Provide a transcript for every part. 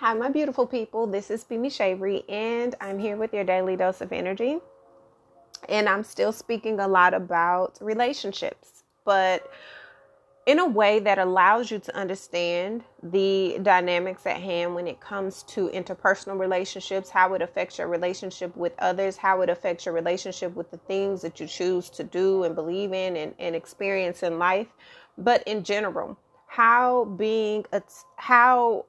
Hi, my beautiful people. This is Bimi Shavery, and I'm here with your daily dose of energy. And I'm still speaking a lot about relationships, but in a way that allows you to understand the dynamics at hand when it comes to interpersonal relationships, how it affects your relationship with others, how it affects your relationship with the things that you choose to do and believe in and, and experience in life, but in general, how being a, how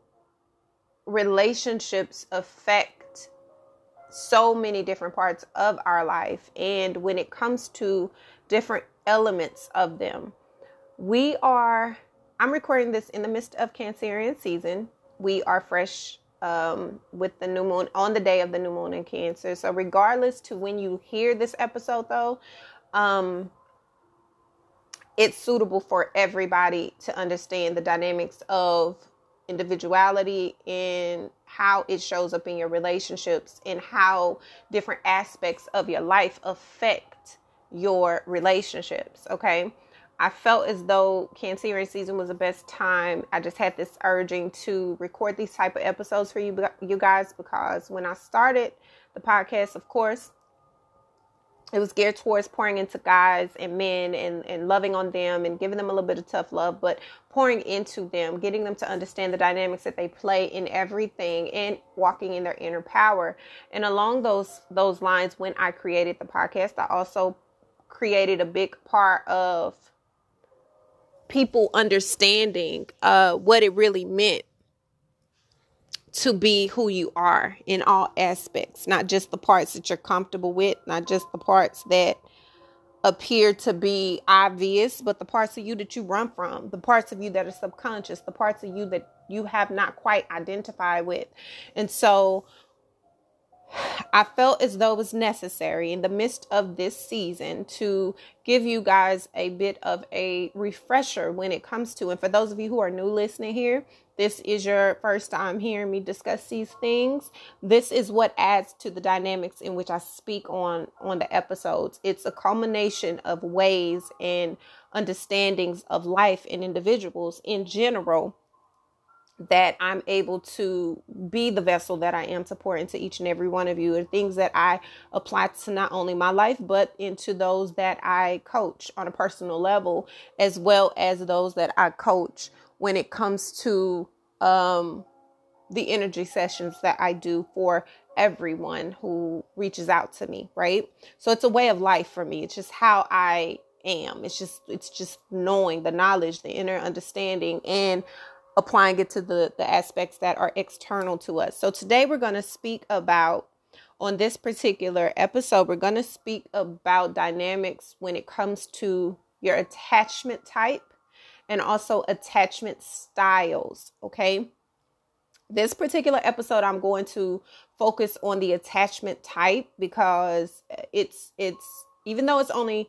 relationships affect so many different parts of our life and when it comes to different elements of them we are, I'm recording this in the midst of Cancerian season. We are fresh um, with the new moon on the day of the new moon in Cancer. So, regardless to when you hear this episode, though, um, it's suitable for everybody to understand the dynamics of individuality in how it shows up in your relationships and how different aspects of your life affect your relationships. Okay. I felt as though Cancerian season was the best time. I just had this urging to record these type of episodes for you, you guys, because when I started the podcast, of course, it was geared towards pouring into guys and men and, and loving on them and giving them a little bit of tough love, but pouring into them, getting them to understand the dynamics that they play in everything and walking in their inner power. And along those those lines, when I created the podcast, I also created a big part of people understanding uh, what it really meant to be who you are in all aspects, not just the parts that you're comfortable with, not just the parts that appear to be obvious, but the parts of you that you run from, the parts of you that are subconscious, the parts of you that you have not quite identified with. And so I felt as though it was necessary in the midst of this season to give you guys a bit of a refresher when it comes to, and for those of you who are new listening here, this is your first time hearing me discuss these things. This is what adds to the dynamics in which I speak on on the episodes. It's a culmination of ways and understandings of life and individuals in general that I'm able to be the vessel that I am to pour into each and every one of you and things that I apply to not only my life but into those that I coach on a personal level as well as those that I coach when it comes to um, the energy sessions that I do for everyone who reaches out to me, right? So it's a way of life for me. It's just how I am. It's just it's just knowing the knowledge, the inner understanding and applying it to the, the aspects that are external to us. So today we're going to speak about, on this particular episode, we're going to speak about dynamics when it comes to your attachment type and also attachment styles. Okay. This particular episode, I'm going to focus on the attachment type because it's, it's, even though it's only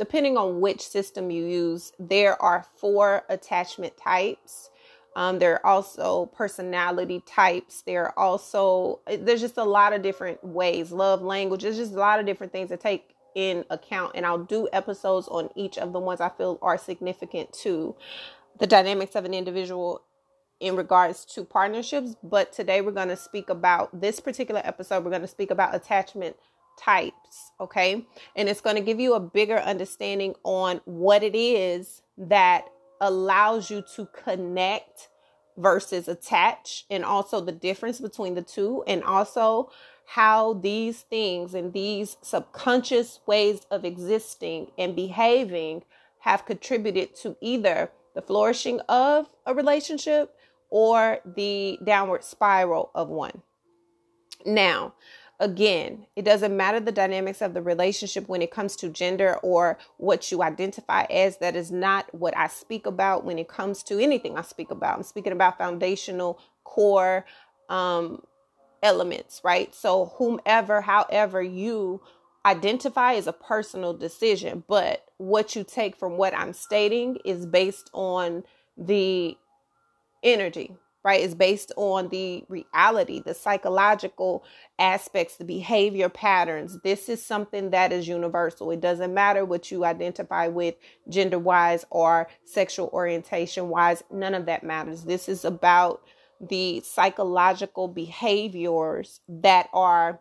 depending on which system you use, there are four attachment types. Um, there are also personality types. There are also, there's just a lot of different ways, love language. There's just a lot of different things to take in account. And I'll do episodes on each of the ones I feel are significant to the dynamics of an individual in regards to partnerships. But today we're going to speak about this particular episode, we're going to speak about attachment types, okay? And it's going to give you a bigger understanding on what it is that allows you to connect versus attach, and also the difference between the two, and also how these things and these subconscious ways of existing and behaving have contributed to either the flourishing of a relationship or the downward spiral of one. Now, again, it doesn't matter the dynamics of the relationship when it comes to gender or what you identify as. That is not what I speak about when it comes to anything I speak about. I'm speaking about foundational core um, elements, right? So, whomever, however you identify is a personal decision, but what you take from what I'm stating is based on the energy right is based on the reality the psychological aspects the behavior patterns. This is something that is universal. It doesn't matter what you identify with gender wise or sexual orientation wise none of that matters. This is about the psychological behaviors that are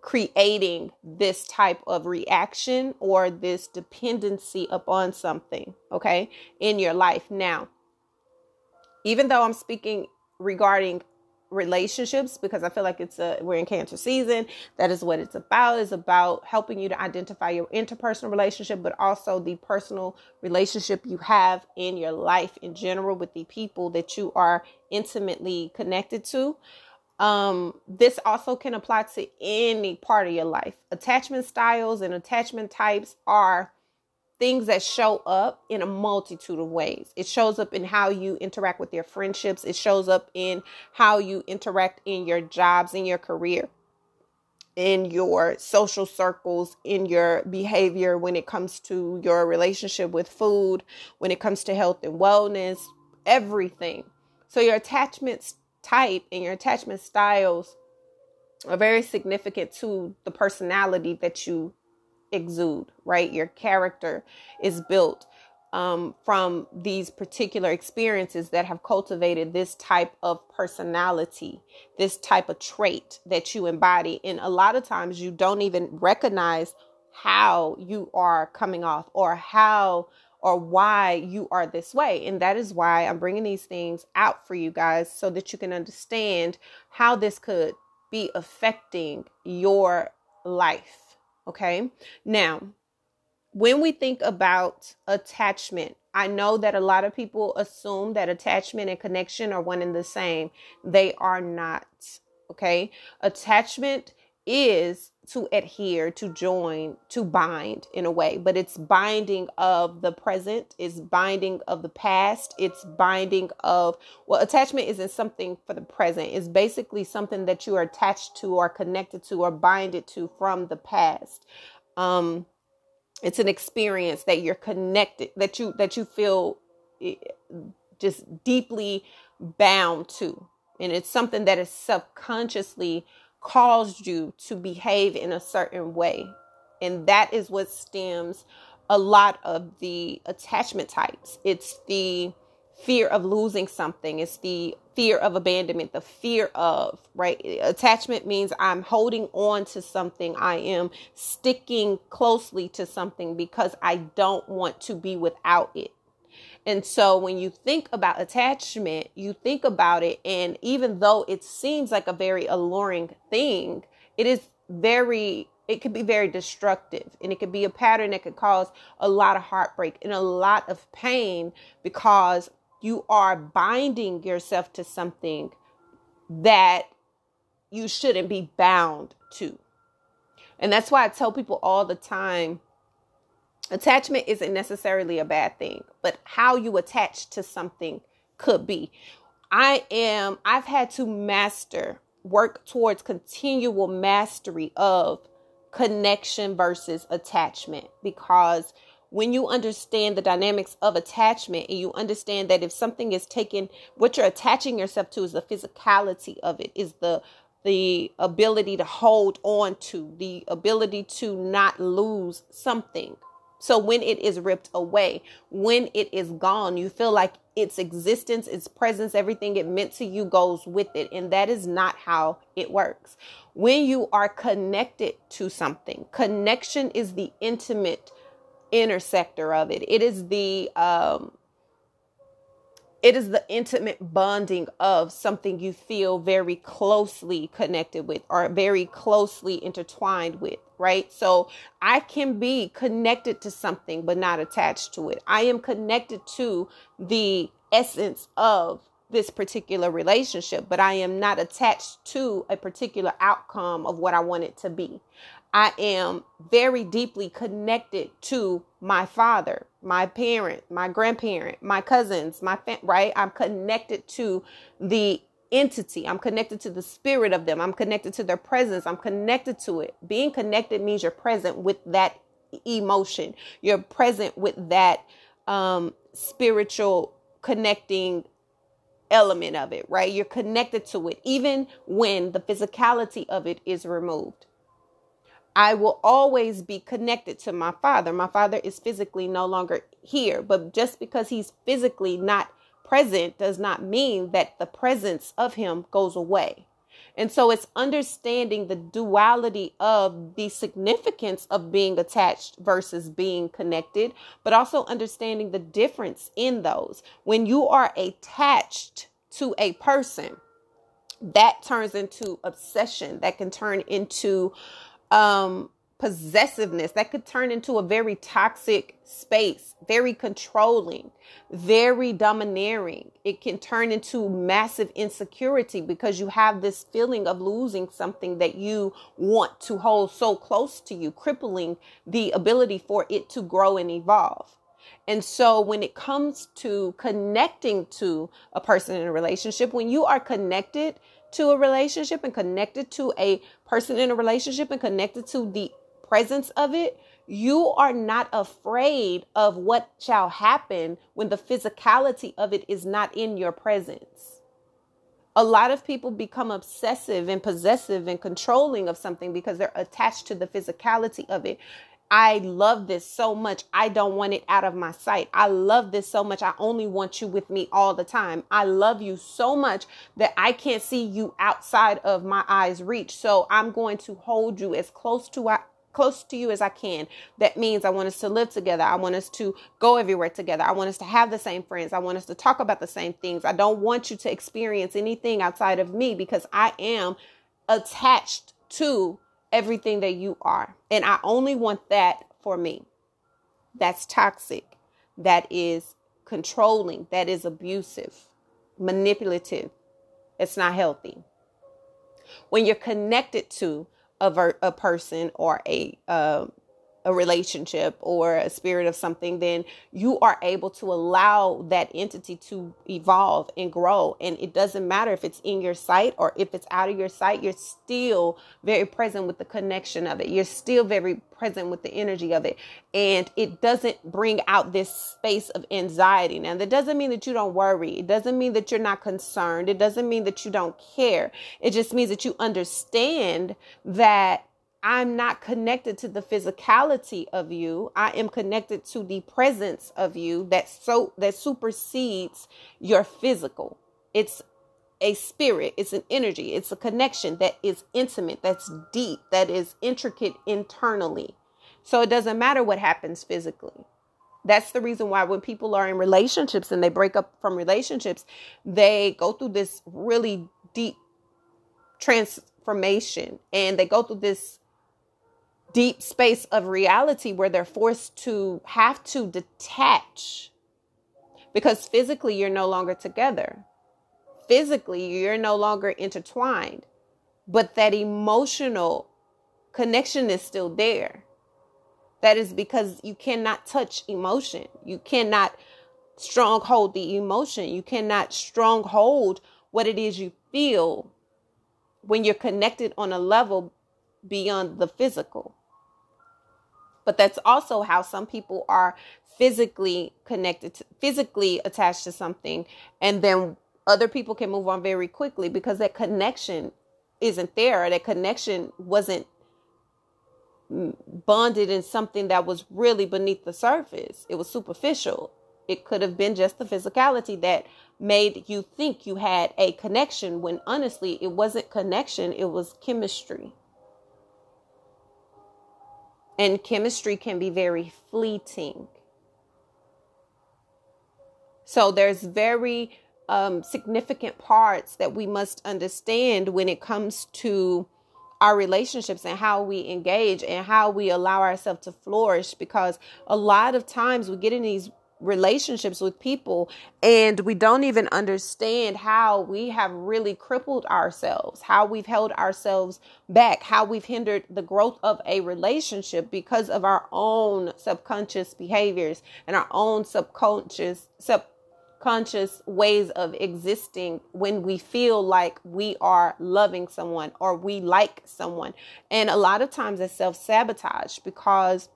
creating this type of reaction or this dependency upon something, okay, in your life. Now, even though I'm speaking regarding relationships because I feel like it's a we're in cancer season. That is what it's about. Is about helping you to identify your interpersonal relationship, but also the personal relationship you have in your life in general with the people that you are intimately connected to. Um, this also can apply to any part of your life. Attachment styles and attachment types are things that show up in a multitude of ways. It shows up in how you interact with your friendships, it shows up in how you interact in your jobs, in your career, in your social circles, in your behavior when it comes to your relationship with food, when it comes to health and wellness, everything. So, your attachments type and your attachment styles are very significant to the personality that you exude, right? Your character is built um, from these particular experiences that have cultivated this type of personality, this type of trait that you embody. And a lot of times you don't even recognize how you are coming off or how or why you are this way. And that is why I'm bringing these things out for you guys so that you can understand how this could be affecting your life Okay. Now, when we think about attachment, I know that a lot of people assume that attachment and connection are one and the same. They are not. Okay. Attachment is to adhere, to join, to bind in a way, but it's binding of the present, it's binding of the past, it's binding of, well, attachment isn't something for the present, it's basically something that you are attached to or connected to or binded to from the past. Um, it's an experience that you're connected, that you, that you feel eh, just deeply bound to. And it's something that is subconsciously caused you to behave in a certain way. And that is what stems a lot of the attachment types. It's the fear of losing something, it's the fear of abandonment, the fear of, right? Attachment means I'm holding on to something, I am sticking closely to something because I don't want to be without it. And so when you think about attachment, you think about it, and even though it seems like a very alluring thing, it is very, it could be very destructive and it could be a pattern that could cause a lot of heartbreak and a lot of pain because you are binding yourself to something that you shouldn't be bound to. And that's why I tell people all the time attachment isn't necessarily a bad thing, but how you attach to something could be. I am, I've had to master, work towards continual mastery of connection versus attachment because when you understand the dynamics of attachment and you understand that if something is taken what you're attaching yourself to is the physicality of it is the the ability to hold on to the ability to not lose something so when it is ripped away, when it is gone, you feel like its existence, its presence, everything it meant to you goes with it. And that is not how it works. When you are connected to something, connection is the intimate intersector of it. It is the um it is the intimate bonding of something you feel very closely connected with or very closely intertwined with, right? So I can be connected to something but not attached to it. I am connected to the essence of this particular relationship, but I am not attached to a particular outcome of what I want it to be. I am very deeply connected to my father, my parent, my grandparent, my cousins, my right? I'm connected to the entity. I'm connected to the spirit of them. I'm connected to their presence. I'm connected to it. Being connected means you're present with that emotion. You're present with that um spiritual connecting element of it, right? You're connected to it even when the physicality of it is removed. I will always be connected to my father. My father is physically no longer here, but just because he's physically not present does not mean that the presence of him goes away. And so it's understanding the duality of the significance of being attached versus being connected, but also understanding the difference in those. When you are attached to a person, that turns into obsession, that can turn into um possessiveness that could turn into a very toxic space, very controlling, very domineering. It can turn into massive insecurity because you have this feeling of losing something that you want to hold so close to you, crippling the ability for it to grow and evolve. And so when it comes to connecting to a person in a relationship, when you are connected to a relationship and connected to a person in a relationship and connected to the presence of it, you are not afraid of what shall happen when the physicality of it is not in your presence. A lot of people become obsessive and possessive and controlling of something because they're attached to the physicality of it. I love this so much. I don't want it out of my sight. I love this so much. I only want you with me all the time. I love you so much that I can't see you outside of my eyes reach. So I'm going to hold you as close to I, close to you as I can. That means I want us to live together. I want us to go everywhere together. I want us to have the same friends. I want us to talk about the same things. I don't want you to experience anything outside of me because I am attached to everything that you are. And I only want that for me. That's toxic. That is controlling. That is abusive, manipulative. It's not healthy. When you're connected to a, a person or a uh, a relationship or a spirit of something, then you are able to allow that entity to evolve and grow. And it doesn't matter if it's in your sight or if it's out of your sight, you're still very present with the connection of it. You're still very present with the energy of it. And it doesn't bring out this space of anxiety. Now, that doesn't mean that you don't worry. It doesn't mean that you're not concerned. It doesn't mean that you don't care. It just means that you understand that I'm not connected to the physicality of you. I am connected to the presence of you that so that supersedes your physical. It's a spirit, it's an energy, it's a connection that is intimate, that's deep, that is intricate internally. So it doesn't matter what happens physically. That's the reason why when people are in relationships and they break up from relationships, they go through this really deep transformation and they go through this deep space of reality where they're forced to have to detach because physically you're no longer together. Physically, you're no longer intertwined, but that emotional connection is still there. That is because you cannot touch emotion. You cannot stronghold the emotion. You cannot stronghold what it is you feel when you're connected on a level beyond the physical. But that's also how some people are physically connected, to, physically attached to something. And then other people can move on very quickly because that connection isn't there. That connection wasn't bonded in something that was really beneath the surface. It was superficial. It could have been just the physicality that made you think you had a connection when honestly it wasn't connection, it was chemistry. And chemistry can be very fleeting. So there's very um, significant parts that we must understand when it comes to our relationships and how we engage and how we allow ourselves to flourish because a lot of times we get in these relationships with people and we don't even understand how we have really crippled ourselves, how we've held ourselves back, how we've hindered the growth of a relationship because of our own subconscious behaviors and our own subconscious subconscious ways of existing when we feel like we are loving someone or we like someone. And a lot of times it's self-sabotage because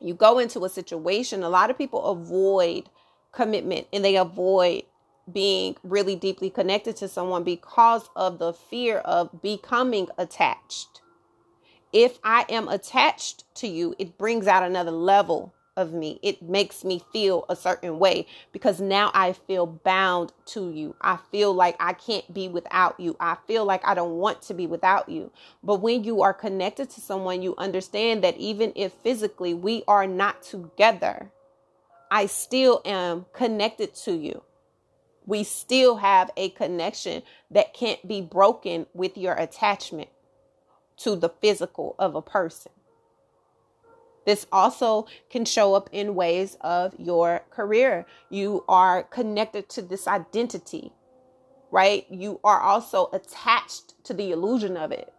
you go into a situation, a lot of people avoid commitment and they avoid being really deeply connected to someone because of the fear of becoming attached. If I am attached to you, it brings out another level of me. It makes me feel a certain way because now I feel bound to you. I feel like I can't be without you. I feel like I don't want to be without you. But when you are connected to someone, you understand that even if physically we are not together, I still am connected to you. We still have a connection that can't be broken with your attachment to the physical of a person. This also can show up in ways of your career. You are connected to this identity, right? You are also attached to the illusion of it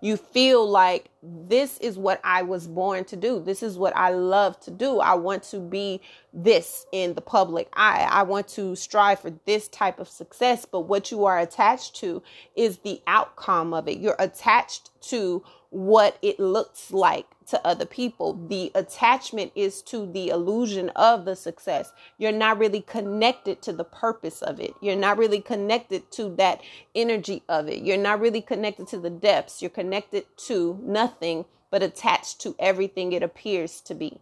you feel like this is what I was born to do. This is what I love to do. I want to be this in the public eye. I want to strive for this type of success. But what you are attached to is the outcome of it. You're attached to what it looks like to other people. The attachment is to the illusion of the success. You're not really connected to the purpose of it. You're not really connected to that energy of it. You're not really connected to the depths. You're connected to nothing but attached to everything it appears to be.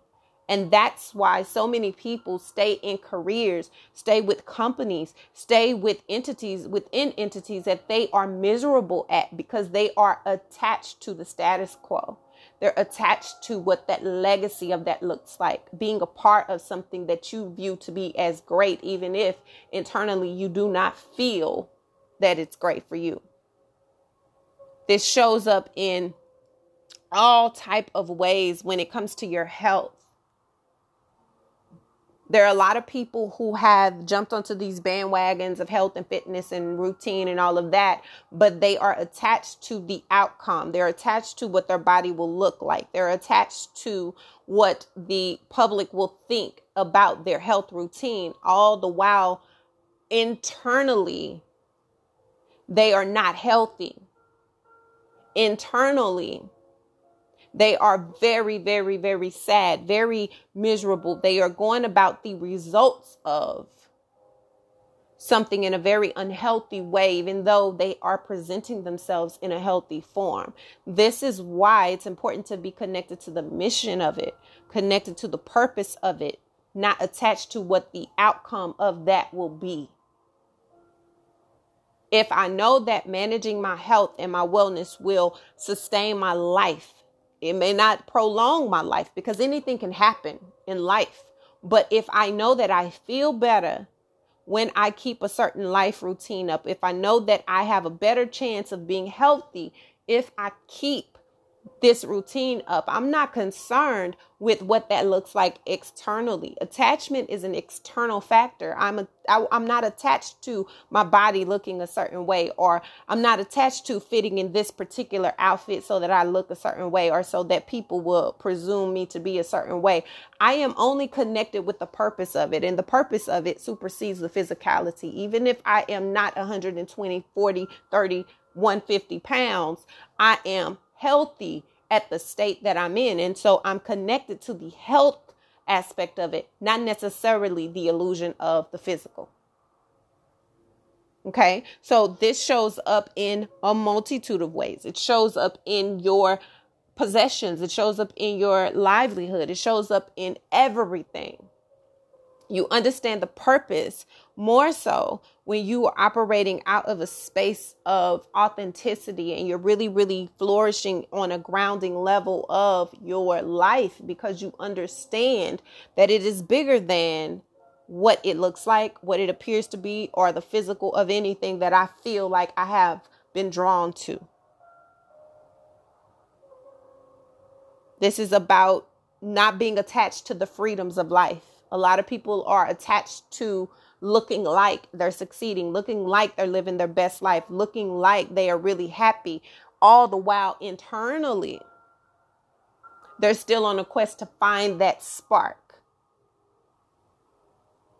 And that's why so many people stay in careers, stay with companies, stay with entities within entities that they are miserable at because they are attached to the status quo. They're attached to what that legacy of that looks like, being a part of something that you view to be as great, even if internally you do not feel that it's great for you. This shows up in all type of ways when it comes to your health there are a lot of people who have jumped onto these bandwagons of health and fitness and routine and all of that, but they are attached to the outcome. They're attached to what their body will look like. They're attached to what the public will think about their health routine, all the while internally they are not healthy. Internally, they are very, very, very sad, very miserable. They are going about the results of something in a very unhealthy way, even though they are presenting themselves in a healthy form. This is why it's important to be connected to the mission of it, connected to the purpose of it, not attached to what the outcome of that will be. If I know that managing my health and my wellness will sustain my life, it may not prolong my life because anything can happen in life. But if I know that I feel better when I keep a certain life routine up, if I know that I have a better chance of being healthy if I keep this routine up. I'm not concerned with what that looks like externally. Attachment is an external factor. I'm a I, I'm not attached to my body looking a certain way or I'm not attached to fitting in this particular outfit so that I look a certain way or so that people will presume me to be a certain way. I am only connected with the purpose of it and the purpose of it supersedes the physicality. Even if I am not 120, 40, 30, 150 pounds, I am healthy at the state that I'm in. And so I'm connected to the health aspect of it, not necessarily the illusion of the physical. Okay, so this shows up in a multitude of ways. It shows up in your possessions, it shows up in your livelihood, it shows up in everything. You understand the purpose more so when you are operating out of a space of authenticity and you're really, really flourishing on a grounding level of your life because you understand that it is bigger than what it looks like, what it appears to be, or the physical of anything that I feel like I have been drawn to. This is about not being attached to the freedoms of life a lot of people are attached to looking like they're succeeding, looking like they're living their best life, looking like they are really happy, all the while internally they're still on a quest to find that spark.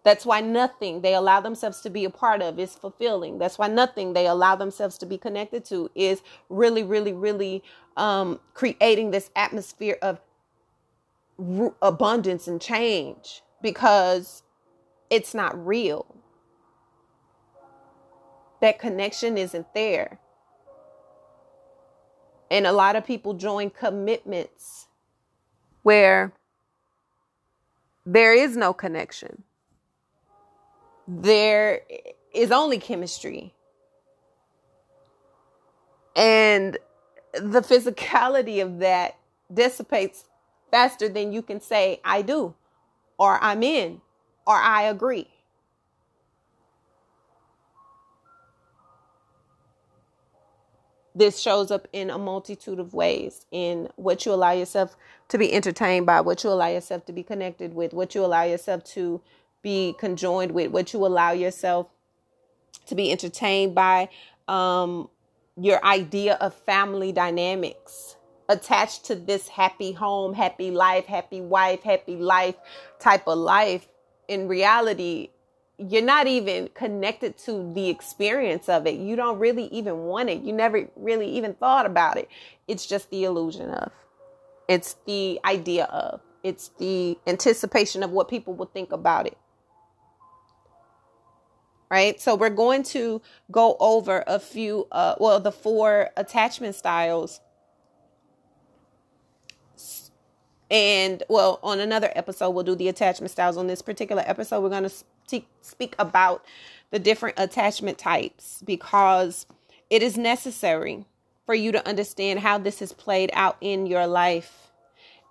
That's why nothing they allow themselves to be a part of is fulfilling. That's why nothing they allow themselves to be connected to is really, really, really um, creating this atmosphere of abundance and change because it's not real. That connection isn't there. And a lot of people join commitments where there is no connection. There is only chemistry. And the physicality of that dissipates faster than you can say, I do, or I'm in, or I agree. This shows up in a multitude of ways in what you allow yourself to be entertained by, what you allow yourself to be connected with, what you allow yourself to be conjoined with, what you allow yourself to be entertained by, um, your idea of family dynamics attached to this happy home, happy life, happy wife, happy life type of life, in reality, you're not even connected to the experience of it. You don't really even want it. You never really even thought about it. It's just the illusion of, it's the idea of, it's the anticipation of what people will think about it. Right. So we're going to go over a few, uh, well, the four attachment styles And well, on another episode, we'll do the attachment styles. On this particular episode, we're going to speak about the different attachment types because it is necessary for you to understand how this is played out in your life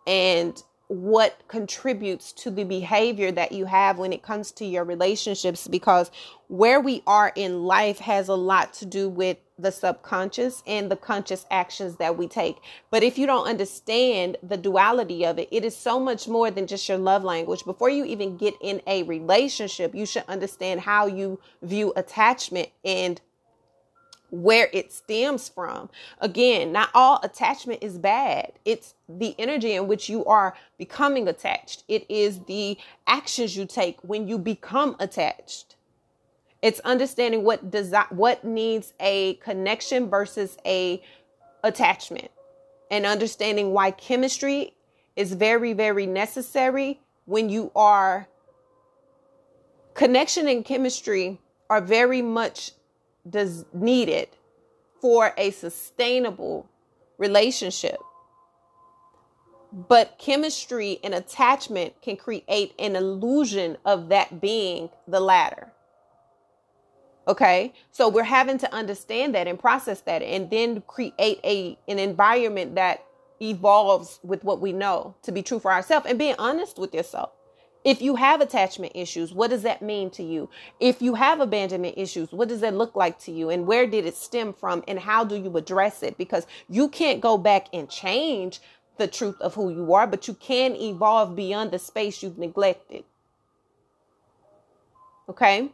and what contributes to the behavior that you have when it comes to your relationships because where we are in life has a lot to do with the subconscious and the conscious actions that we take. But if you don't understand the duality of it, it is so much more than just your love language. Before you even get in a relationship, you should understand how you view attachment and where it stems from. Again, not all attachment is bad. It's the energy in which you are becoming attached. It is the actions you take when you become attached. It's understanding what does what needs a connection versus a attachment and understanding why chemistry is very very necessary when you are connection and chemistry are very much does needed for a sustainable relationship. But chemistry and attachment can create an illusion of that being the latter. Okay? So we're having to understand that and process that and then create a an environment that evolves with what we know to be true for ourselves and being honest with yourself. If you have attachment issues, what does that mean to you? If you have abandonment issues, what does that look like to you? And where did it stem from? And how do you address it? Because you can't go back and change the truth of who you are, but you can evolve beyond the space you've neglected. Okay?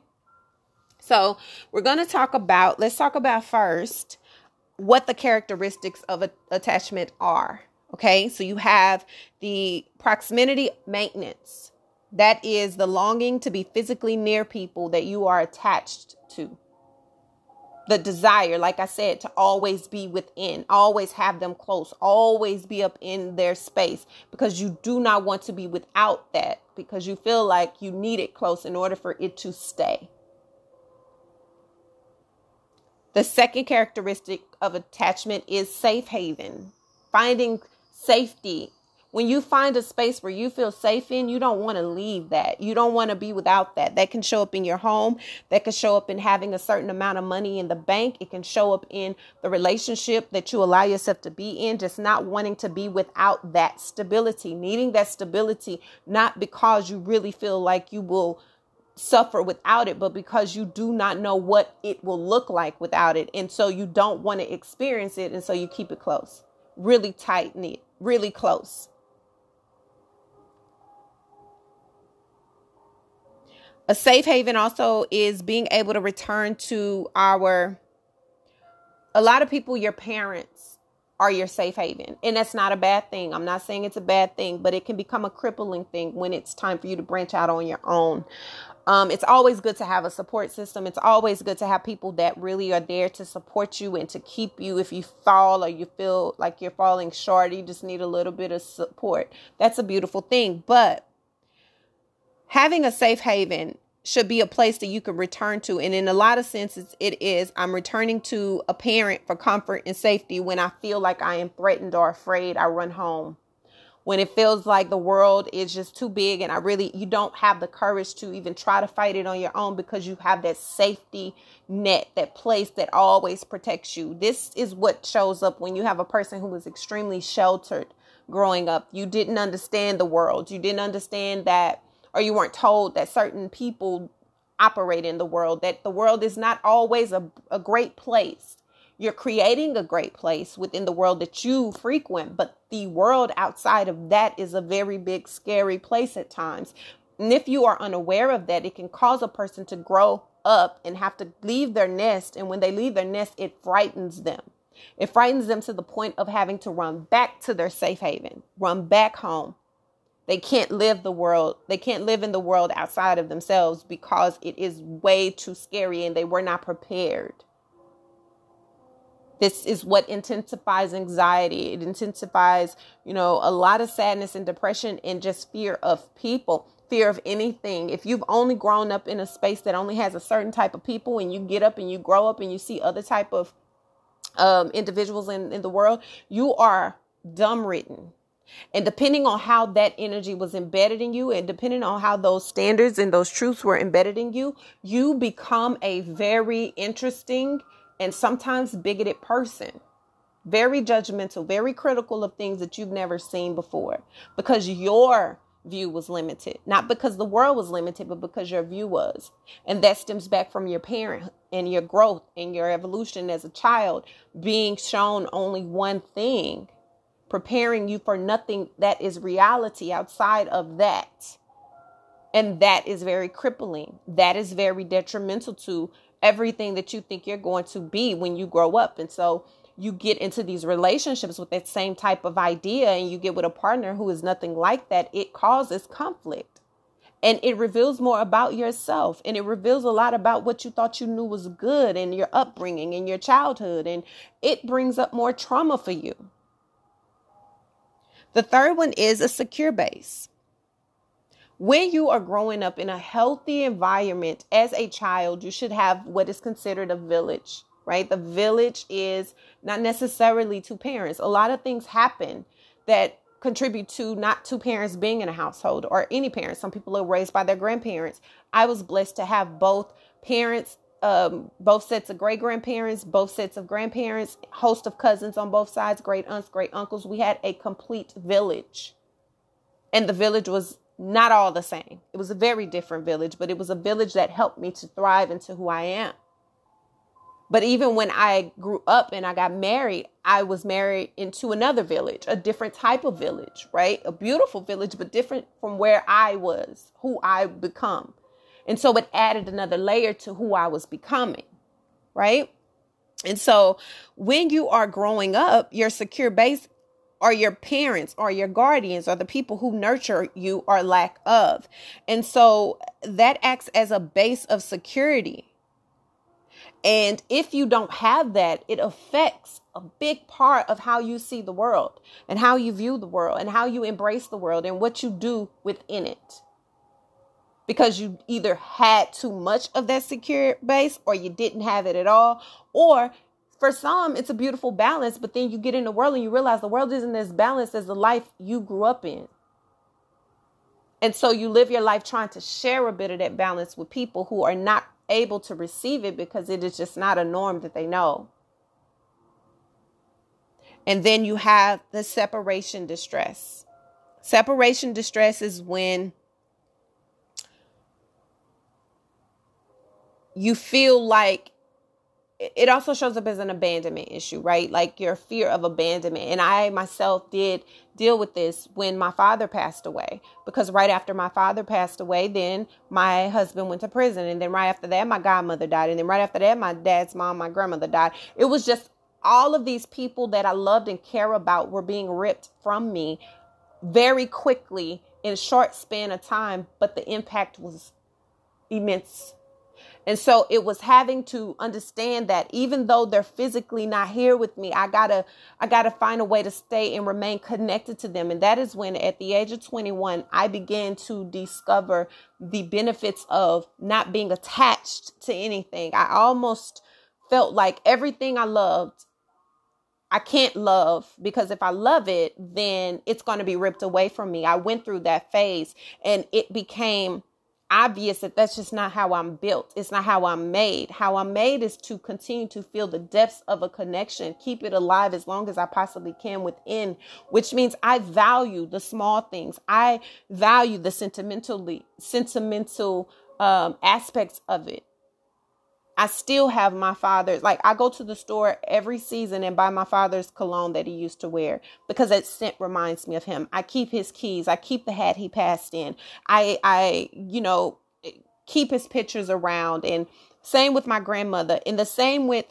So, we're going to talk about, let's talk about first what the characteristics of a, attachment are. Okay? So, you have the proximity maintenance that is the longing to be physically near people that you are attached to. The desire, like I said, to always be within, always have them close, always be up in their space because you do not want to be without that because you feel like you need it close in order for it to stay. The second characteristic of attachment is safe haven, finding safety when you find a space where you feel safe in, you don't want to leave that. You don't want to be without that. That can show up in your home. That can show up in having a certain amount of money in the bank. It can show up in the relationship that you allow yourself to be in, just not wanting to be without that stability, needing that stability, not because you really feel like you will suffer without it, but because you do not know what it will look like without it. And so you don't want to experience it. And so you keep it close, really tight knit, really close. A safe haven also is being able to return to our a lot of people your parents are your safe haven. And that's not a bad thing. I'm not saying it's a bad thing but it can become a crippling thing when it's time for you to branch out on your own. Um, it's always good to have a support system. It's always good to have people that really are there to support you and to keep you if you fall or you feel like you're falling short. You just need a little bit of support. That's a beautiful thing. But having a safe haven should be a place that you can return to. And in a lot of senses, it is. I'm returning to a parent for comfort and safety when I feel like I am threatened or afraid. I run home. when it feels like the world is just too big and I really you don't have the courage to even try to fight it on your own because you have that safety net, that place that always protects you. This is what shows up when you have a person who was extremely sheltered growing up. You didn't understand the world. You didn't understand that or you weren't told that certain people operate in the world, that the world is not always a, a great place you're creating a great place within the world that you frequent, but the world outside of that is a very big, scary place at times. And if you are unaware of that, it can cause a person to grow up and have to leave their nest. And when they leave their nest, it frightens them. It frightens them to the point of having to run back to their safe haven, run back home. They can't live the world. They can't live in the world outside of themselves because it is way too scary and they were not prepared. This is what intensifies anxiety. It intensifies, you know, a lot of sadness and depression and just fear of people, fear of anything. If you've only grown up in a space that only has a certain type of people and you get up and you grow up and you see other type of um, individuals in, in the world, you are dumb written. And depending on how that energy was embedded in you, and depending on how those standards and those truths were embedded in you, you become a very interesting and sometimes bigoted person. Very judgmental, very critical of things that you've never seen before because your view was limited. Not because the world was limited, but because your view was. And that stems back from your parent and your growth and your evolution as a child being shown only one thing, preparing you for nothing that is reality outside of that. And that is very crippling. That is very detrimental to everything that you think you're going to be when you grow up. And so you get into these relationships with that same type of idea and you get with a partner who is nothing like that, it causes conflict. And it reveals more about yourself and it reveals a lot about what you thought you knew was good and your upbringing and your childhood. And it brings up more trauma for you. The third one is a secure base when you are growing up in a healthy environment as a child, you should have what is considered a village, right? The village is not necessarily two parents. A lot of things happen that contribute to not two parents being in a household or any parents. Some people are raised by their grandparents. I was blessed to have both parents, um, both sets of great grandparents, both sets of grandparents, host of cousins on both sides, great aunts, great uncles. We had a complete village. And the village was not all the same. It was a very different village, but it was a village that helped me to thrive into who I am. But even when I grew up and I got married, I was married into another village, a different type of village, right? A beautiful village, but different from where I was, who I become. And so it added another layer to who I was becoming, right? And so when you are growing up, your secure base or your parents or your guardians or the people who nurture you or lack of. And so that acts as a base of security. And if you don't have that, it affects a big part of how you see the world and how you view the world and how you embrace the world and what you do within it. Because you either had too much of that secure base or you didn't have it at all, or for some, it's a beautiful balance, but then you get in the world and you realize the world isn't as balanced as the life you grew up in. And so you live your life trying to share a bit of that balance with people who are not able to receive it because it is just not a norm that they know. And then you have the separation distress. Separation distress is when you feel like it also shows up as an abandonment issue, right? Like your fear of abandonment. And I myself did deal with this when my father passed away because right after my father passed away, then my husband went to prison. And then right after that, my godmother died. And then right after that, my dad's mom, my grandmother died. It was just all of these people that I loved and care about were being ripped from me very quickly in a short span of time, but the impact was immense and so it was having to understand that even though they're physically not here with me, I gotta, I gotta find a way to stay and remain connected to them. And that is when at the age of 21, I began to discover the benefits of not being attached to anything. I almost felt like everything I loved I can't love because if I love it, then it's going to be ripped away from me. I went through that phase and it became obvious that that's just not how I'm built. It's not how I'm made. How I'm made is to continue to feel the depths of a connection, keep it alive as long as I possibly can within, which means I value the small things. I value the sentimentally sentimental um, aspects of it. I still have my father's, like, I go to the store every season and buy my father's cologne that he used to wear because that scent reminds me of him. I keep his keys. I keep the hat he passed in. I, I, you know, keep his pictures around. And same with my grandmother. And the same with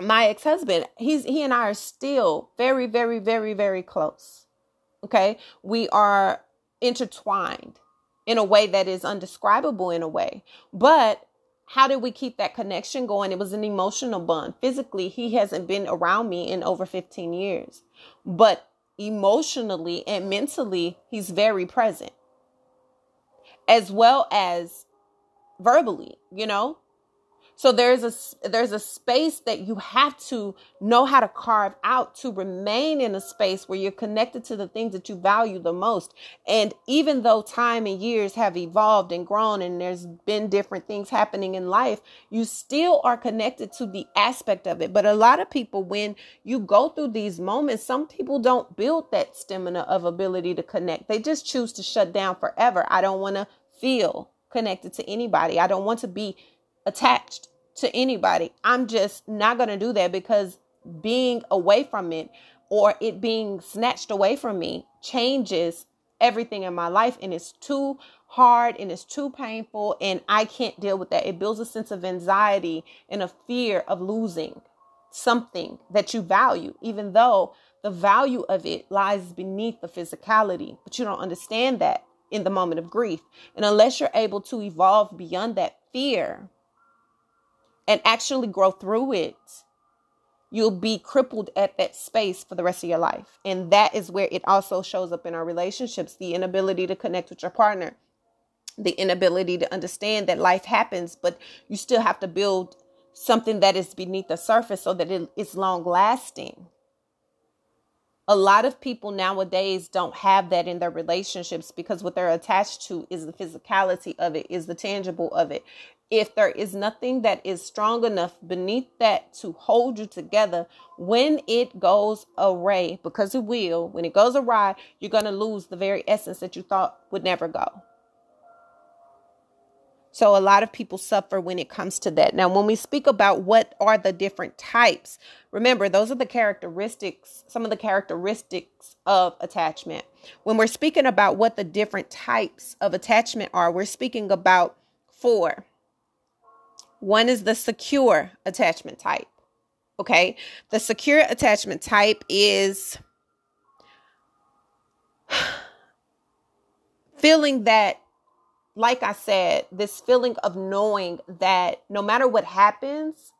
my ex husband. He's, he and I are still very, very, very, very close. Okay. We are intertwined in a way that is undescribable in a way. But how did we keep that connection going? It was an emotional bond. Physically, he hasn't been around me in over 15 years, but emotionally and mentally, he's very present, as well as verbally, you know? So there's a there's a space that you have to know how to carve out to remain in a space where you're connected to the things that you value the most. And even though time and years have evolved and grown and there's been different things happening in life, you still are connected to the aspect of it. But a lot of people when you go through these moments, some people don't build that stamina of ability to connect. They just choose to shut down forever. I don't want to feel connected to anybody. I don't want to be attached to anybody. I'm just not going to do that because being away from it or it being snatched away from me changes everything in my life and it's too hard and it's too painful and I can't deal with that. It builds a sense of anxiety and a fear of losing something that you value, even though the value of it lies beneath the physicality. But you don't understand that in the moment of grief. And unless you're able to evolve beyond that fear, and actually grow through it, you'll be crippled at that space for the rest of your life. And that is where it also shows up in our relationships the inability to connect with your partner, the inability to understand that life happens, but you still have to build something that is beneath the surface so that it is long lasting. A lot of people nowadays don't have that in their relationships because what they're attached to is the physicality of it, is the tangible of it if there is nothing that is strong enough beneath that to hold you together when it goes awry, because it will, when it goes awry, you're going to lose the very essence that you thought would never go. So a lot of people suffer when it comes to that. Now, when we speak about what are the different types, remember those are the characteristics, some of the characteristics of attachment. When we're speaking about what the different types of attachment are, we're speaking about four. One is the secure attachment type. Okay. The secure attachment type is feeling that, like I said, this feeling of knowing that no matter what happens,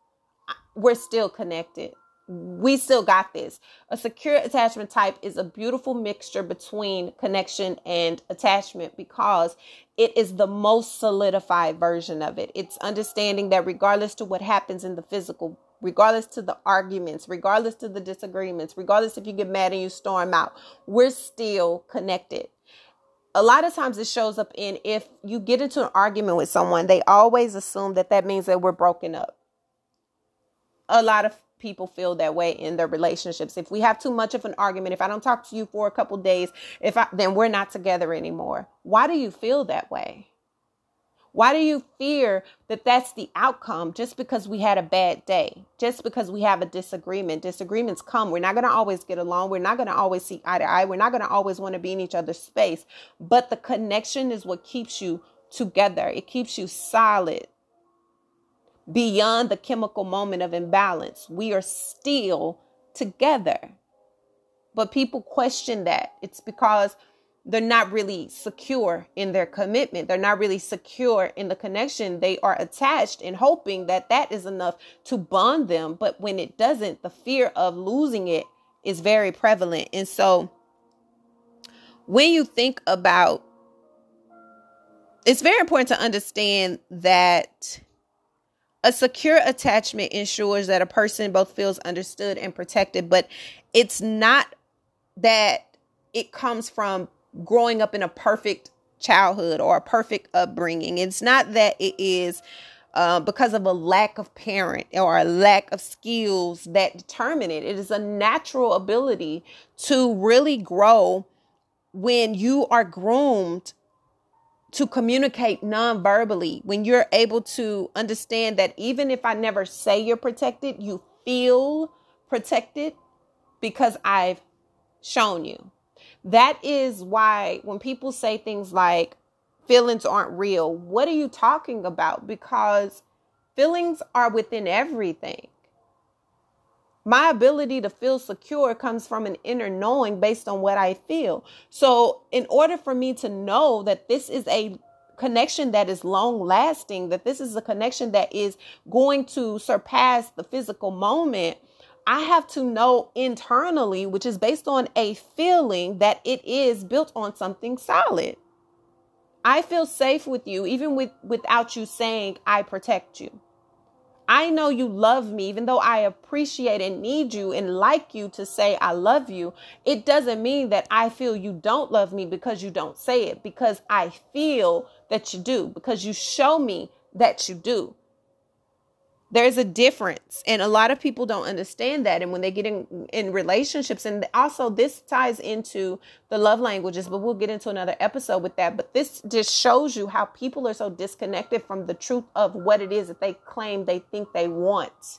we're still connected we still got this. A secure attachment type is a beautiful mixture between connection and attachment because it is the most solidified version of it. It's understanding that regardless to what happens in the physical, regardless to the arguments, regardless to the disagreements, regardless if you get mad and you storm out, we're still connected. A lot of times it shows up in if you get into an argument with someone, they always assume that that means that we're broken up. A lot of people feel that way in their relationships. If we have too much of an argument, if I don't talk to you for a couple days, if I then we're not together anymore. Why do you feel that way? Why do you fear that that's the outcome just because we had a bad day? Just because we have a disagreement. Disagreements come. We're not going to always get along. We're not going to always see eye to eye. We're not going to always want to be in each other's space. But the connection is what keeps you together. It keeps you solid beyond the chemical moment of imbalance. We are still together. But people question that. It's because they're not really secure in their commitment. They're not really secure in the connection. They are attached and hoping that that is enough to bond them. But when it doesn't, the fear of losing it is very prevalent. And so when you think about it's very important to understand that A secure attachment ensures that a person both feels understood and protected, but it's not that it comes from growing up in a perfect childhood or a perfect upbringing. It's not that it is uh, because of a lack of parent or a lack of skills that determine it. It is a natural ability to really grow when you are groomed to communicate non-verbally when you're able to understand that even if I never say you're protected, you feel protected because I've shown you. That is why when people say things like feelings aren't real, what are you talking about? Because feelings are within everything. My ability to feel secure comes from an inner knowing based on what I feel. So, in order for me to know that this is a connection that is long lasting, that this is a connection that is going to surpass the physical moment, I have to know internally, which is based on a feeling that it is built on something solid. I feel safe with you even with without you saying I protect you. I know you love me, even though I appreciate and need you and like you to say I love you. It doesn't mean that I feel you don't love me because you don't say it, because I feel that you do, because you show me that you do. There's a difference, and a lot of people don't understand that. And when they get in, in relationships, and also this ties into the love languages, but we'll get into another episode with that. But this just shows you how people are so disconnected from the truth of what it is that they claim they think they want.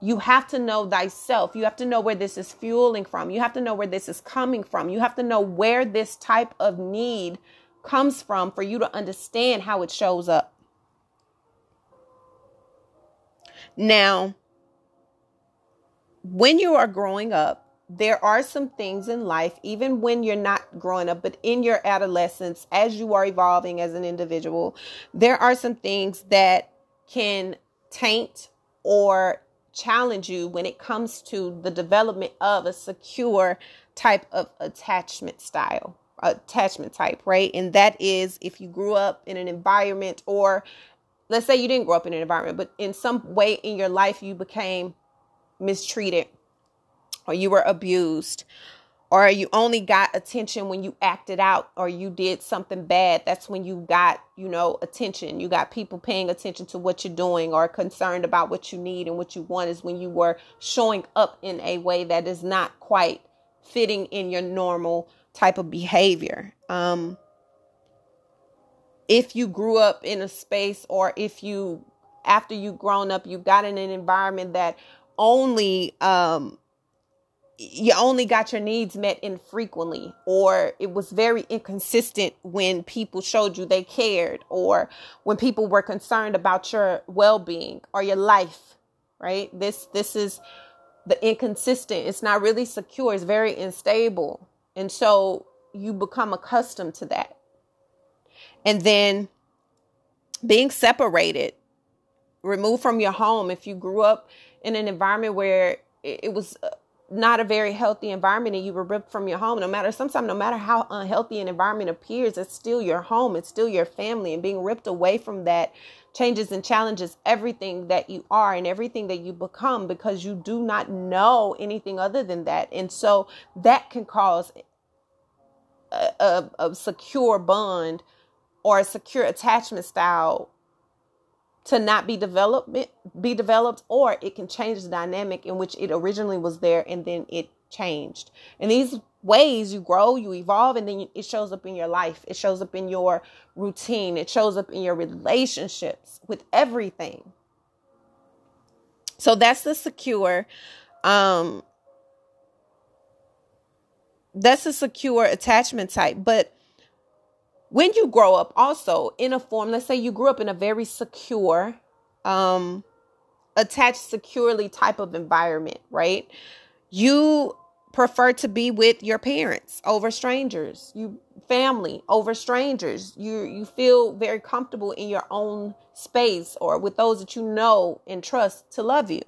You have to know thyself. You have to know where this is fueling from. You have to know where this is coming from. You have to know where this type of need comes from for you to understand how it shows up. Now, when you are growing up, there are some things in life, even when you're not growing up, but in your adolescence, as you are evolving as an individual, there are some things that can taint or challenge you when it comes to the development of a secure type of attachment style, attachment type, right? And that is if you grew up in an environment or let's say you didn't grow up in an environment, but in some way in your life you became mistreated or you were abused or you only got attention when you acted out or you did something bad that's when you got you know attention. You got people paying attention to what you're doing or concerned about what you need and what you want is when you were showing up in a way that is not quite fitting in your normal type of behavior. Um if you grew up in a space or if you after you've grown up you got in an environment that only um you only got your needs met infrequently or it was very inconsistent when people showed you they cared or when people were concerned about your well-being or your life right? This this is the inconsistent. It's not really secure. It's very unstable. And so you become accustomed to that and then being separated, removed from your home. If you grew up in an environment where it was uh, not a very healthy environment and you were ripped from your home, no matter sometimes, no matter how unhealthy an environment appears, it's still your home, it's still your family. And being ripped away from that changes and challenges everything that you are and everything that you become because you do not know anything other than that. And so that can cause a, a, a secure bond or a secure attachment style to not be developed be developed or it can change the dynamic in which it originally was there and then it changed. In these ways you grow you evolve and then it shows up in your life. It shows up in your routine. It shows up in your relationships with everything. So that's the secure um that's a secure attachment type. But when you grow up also in a form let's say you grew up in a very secure um attached securely type of environment right? You prefer to be with your parents over strangers you family over strangers. You you feel very comfortable in your own space or with those that you know and trust to love you.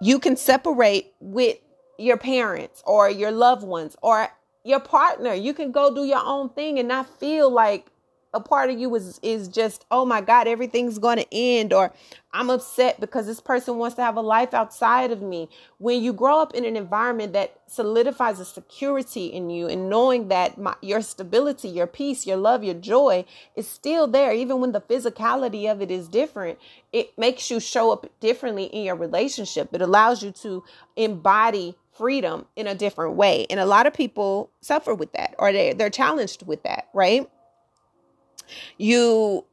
You can separate with your parents or your loved ones or your partner. You can go do your own thing and not feel like a part of you is is just oh my god everything's going to end or i'm upset because this person wants to have a life outside of me when you grow up in an environment that solidifies a security in you and knowing that my, your stability your peace your love your joy is still there even when the physicality of it is different it makes you show up differently in your relationship it allows you to embody freedom in a different way and a lot of people suffer with that or they, they're challenged with that right you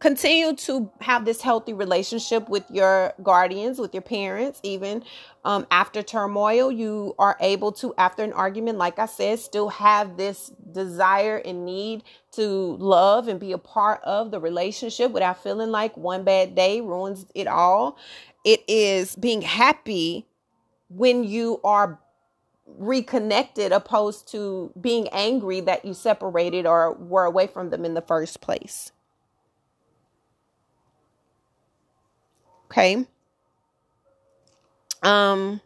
continue to have this healthy relationship with your guardians, with your parents, even um, after turmoil. You are able to, after an argument, like I said, still have this desire and need to love and be a part of the relationship without feeling like one bad day ruins it all. It is being happy when you are reconnected opposed to being angry that you separated or were away from them in the first place. Okay. Um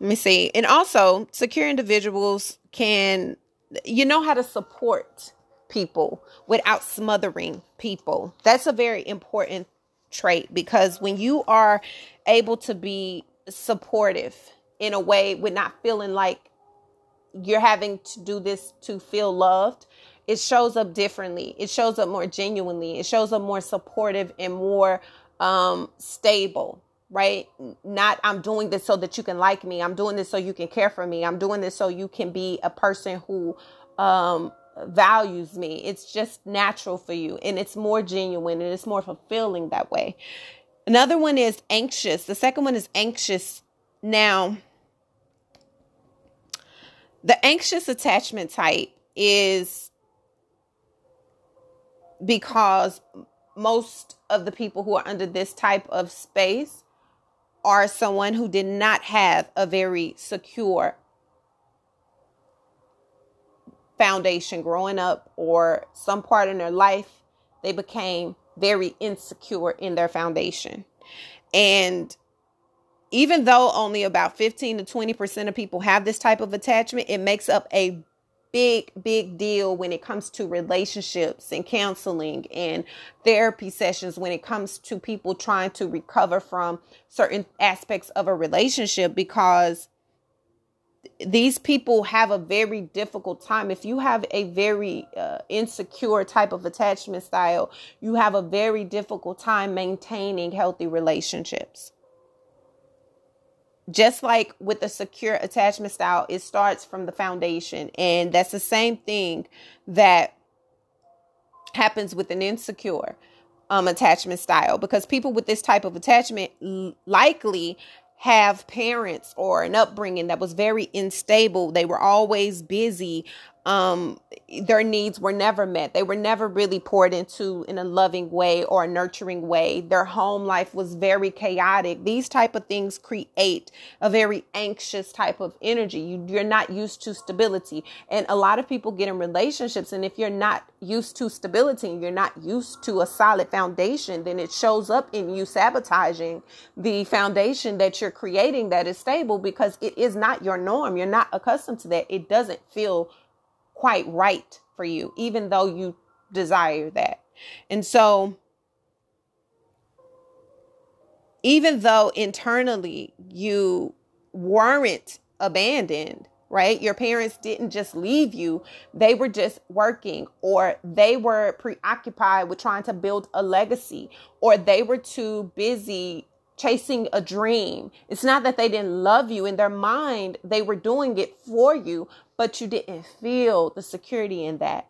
let me see. And also, secure individuals can you know how to support people without smothering people. That's a very important trait because when you are able to be supportive in a way with not feeling like you're having to do this to feel loved it shows up differently. It shows up more genuinely. It shows up more supportive and more um stable right? Not i'm doing this so that you can like me. I'm doing this so you can care for me. I'm doing this so you can be a person who um values me it's just natural for you and it's more genuine and it's more fulfilling that way Another one is anxious. The second one is anxious. Now, the anxious attachment type is because most of the people who are under this type of space are someone who did not have a very secure foundation growing up or some part in their life they became very insecure in their foundation. And even though only about 15 to 20% of people have this type of attachment, it makes up a big, big deal when it comes to relationships and counseling and therapy sessions, when it comes to people trying to recover from certain aspects of a relationship because these people have a very difficult time. If you have a very uh, insecure type of attachment style, you have a very difficult time maintaining healthy relationships. Just like with a secure attachment style, it starts from the foundation. And that's the same thing that happens with an insecure um, attachment style because people with this type of attachment likely have parents or an upbringing that was very unstable. They were always busy um their needs were never met. They were never really poured into in a loving way or a nurturing way. Their home life was very chaotic. These type of things create a very anxious type of energy. You, you're not used to stability. And a lot of people get in relationships and if you're not used to stability and you're not used to a solid foundation then it shows up in you sabotaging the foundation that you're creating that is stable because it is not your norm. You're not accustomed to that. It doesn't feel quite right for you, even though you desire that. And so, even though internally you weren't abandoned, right? Your parents didn't just leave you, they were just working, or they were preoccupied with trying to build a legacy, or they were too busy chasing a dream. It's not that they didn't love you in their mind, they were doing it for you, but you didn't feel the security in that.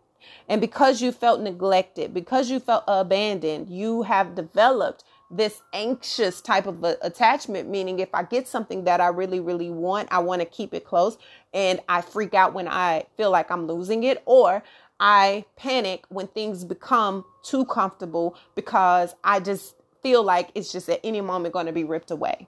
And because you felt neglected, because you felt abandoned, you have developed this anxious type of attachment, meaning if I get something that I really, really want, I want to keep it close and I freak out when I feel like I'm losing it, or I panic when things become too comfortable because I just feel like it's just at any moment going to be ripped away.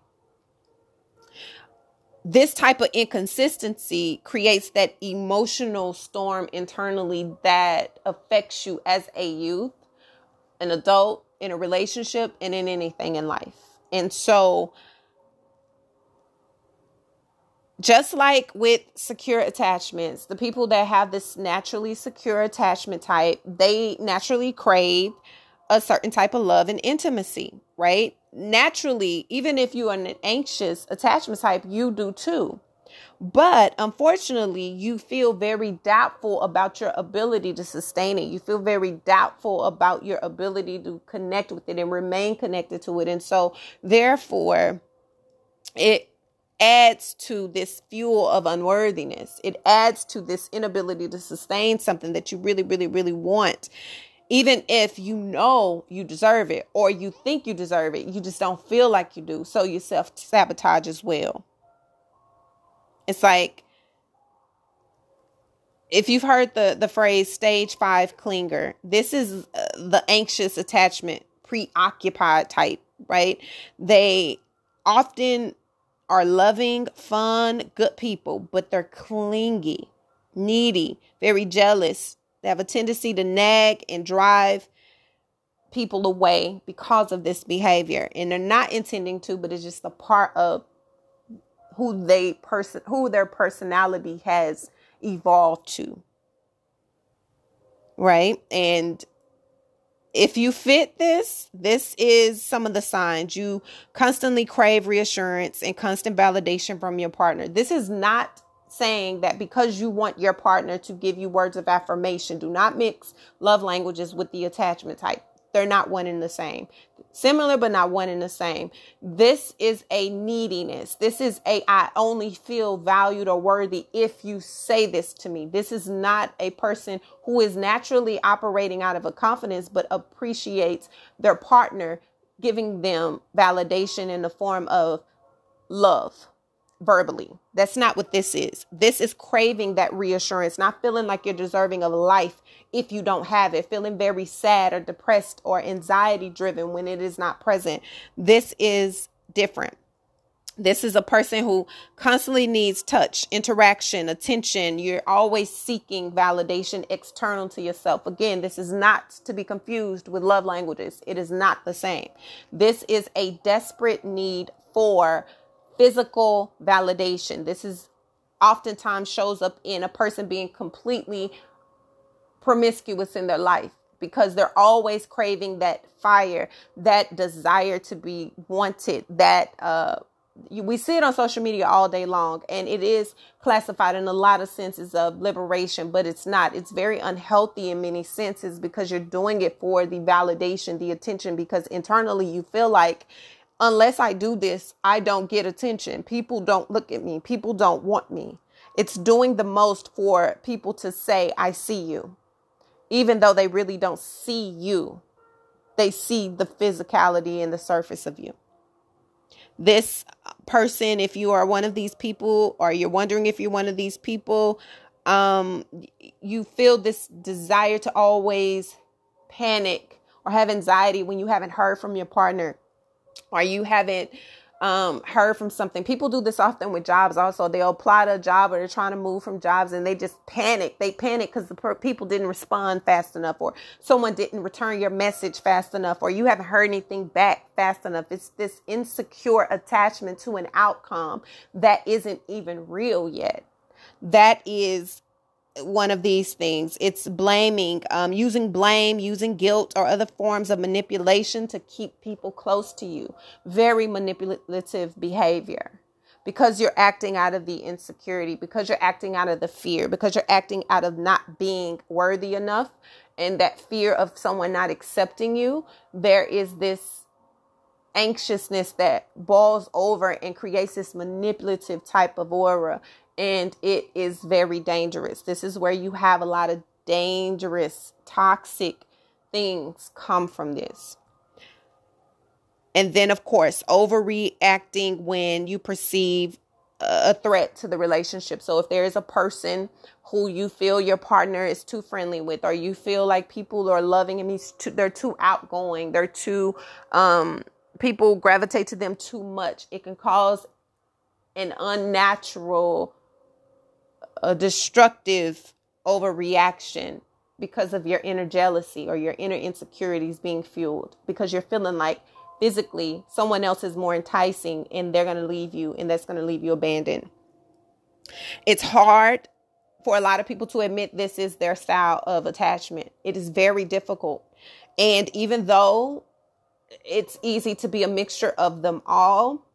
This type of inconsistency creates that emotional storm internally that affects you as a youth, an adult, in a relationship, and in anything in life. And so, just like with secure attachments, the people that have this naturally secure attachment type, they naturally crave a certain type of love and intimacy, right? Naturally, even if you are an anxious attachment type, you do too. But unfortunately, you feel very doubtful about your ability to sustain it. You feel very doubtful about your ability to connect with it and remain connected to it. And so, therefore, it adds to this fuel of unworthiness. It adds to this inability to sustain something that you really, really, really want. Even if you know you deserve it or you think you deserve it, you just don't feel like you do. So you self sabotage as well. It's like if you've heard the the phrase stage 5 clinger, this is uh, the anxious attachment preoccupied type, right? They often are loving, fun, good people, but they're clingy, needy, very jealous. They have a tendency to nag and drive people away because of this behavior. And they're not intending to, but it's just a part of who they person who their personality has evolved to. Right? And if you fit this, this is some of the signs. You constantly crave reassurance and constant validation from your partner. This is not saying that because you want your partner to give you words of affirmation, do not mix love languages with the attachment type. They're not one and the same. Similar, but not one and the same. This is a neediness. This is a I only feel valued or worthy if you say this to me. This is not a person who is naturally operating out of a confidence, but appreciates their partner giving them validation in the form of love verbally. That's not what this is. This is craving that reassurance, not feeling like you're deserving of life if you don't have it, feeling very sad or depressed or anxiety driven when it is not present. This is different. This is a person who constantly needs touch, interaction, attention. You're always seeking validation external to yourself. Again, this is not to be confused with love languages. It is not the same. This is a desperate need for physical validation. This is oftentimes shows up in a person being completely promiscuous in their life because they're always craving that fire, that desire to be wanted, that uh we see it on social media all day long and it is classified in a lot of senses of liberation but it's not it's very unhealthy in many senses because you're doing it for the validation the attention because internally you feel like unless I do this, I don't get attention. People don't look at me. People don't want me. It's doing the most for people to say, I see you, even though they really don't see you. They see the physicality and the surface of you. This person, if you are one of these people, or you're wondering if you're one of these people, um, you feel this desire to always panic or have anxiety when you haven't heard from your partner or you haven't um, heard from something. People do this often with jobs also. They'll apply to a job or they're trying to move from jobs and they just panic. They panic because the per- people didn't respond fast enough or someone didn't return your message fast enough or you haven't heard anything back fast enough. It's this insecure attachment to an outcome that isn't even real yet. That is one of these things. It's blaming, um, using blame, using guilt, or other forms of manipulation to keep people close to you. Very manipulative behavior because you're acting out of the insecurity, because you're acting out of the fear, because you're acting out of not being worthy enough and that fear of someone not accepting you. There is this anxiousness that boils over and creates this manipulative type of aura and it is very dangerous. This is where you have a lot of dangerous, toxic things come from this. And then, of course, overreacting when you perceive a threat to the relationship. So, if there is a person who you feel your partner is too friendly with, or you feel like people are loving him, he's they're too outgoing, they're too, um, people gravitate to them too much, it can cause an unnatural a destructive overreaction because of your inner jealousy or your inner insecurities being fueled because you're feeling like physically someone else is more enticing and they're going to leave you and that's going to leave you abandoned. It's hard for a lot of people to admit this is their style of attachment. It is very difficult. And even though it's easy to be a mixture of them all,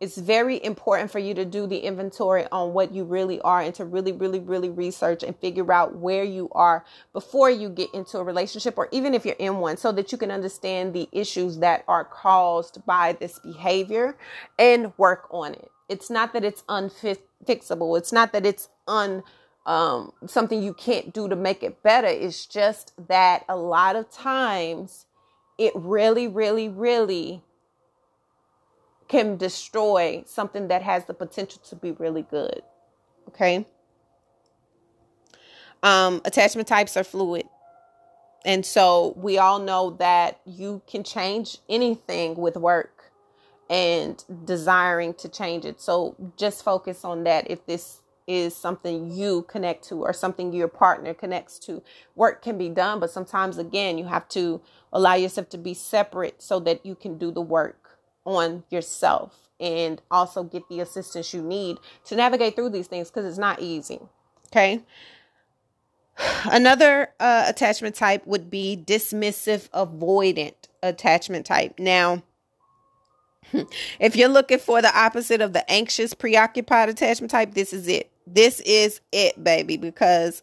it's very important for you to do the inventory on what you really are and to really, really, really research and figure out where you are before you get into a relationship or even if you're in one so that you can understand the issues that are caused by this behavior and work on it. It's not that it's unfixable. It's not that it's un um, something you can't do to make it better. It's just that a lot of times it really, really, really can destroy something that has the potential to be really good. Okay. Um, attachment types are fluid. And so we all know that you can change anything with work and desiring to change it. So just focus on that if this is something you connect to or something your partner connects to. Work can be done, but sometimes again, you have to allow yourself to be separate so that you can do the work on yourself and also get the assistance you need to navigate through these things because it's not easy. Okay. Another uh, attachment type would be dismissive avoidant attachment type. Now, if you're looking for the opposite of the anxious preoccupied attachment type, this is it. This is it, baby, because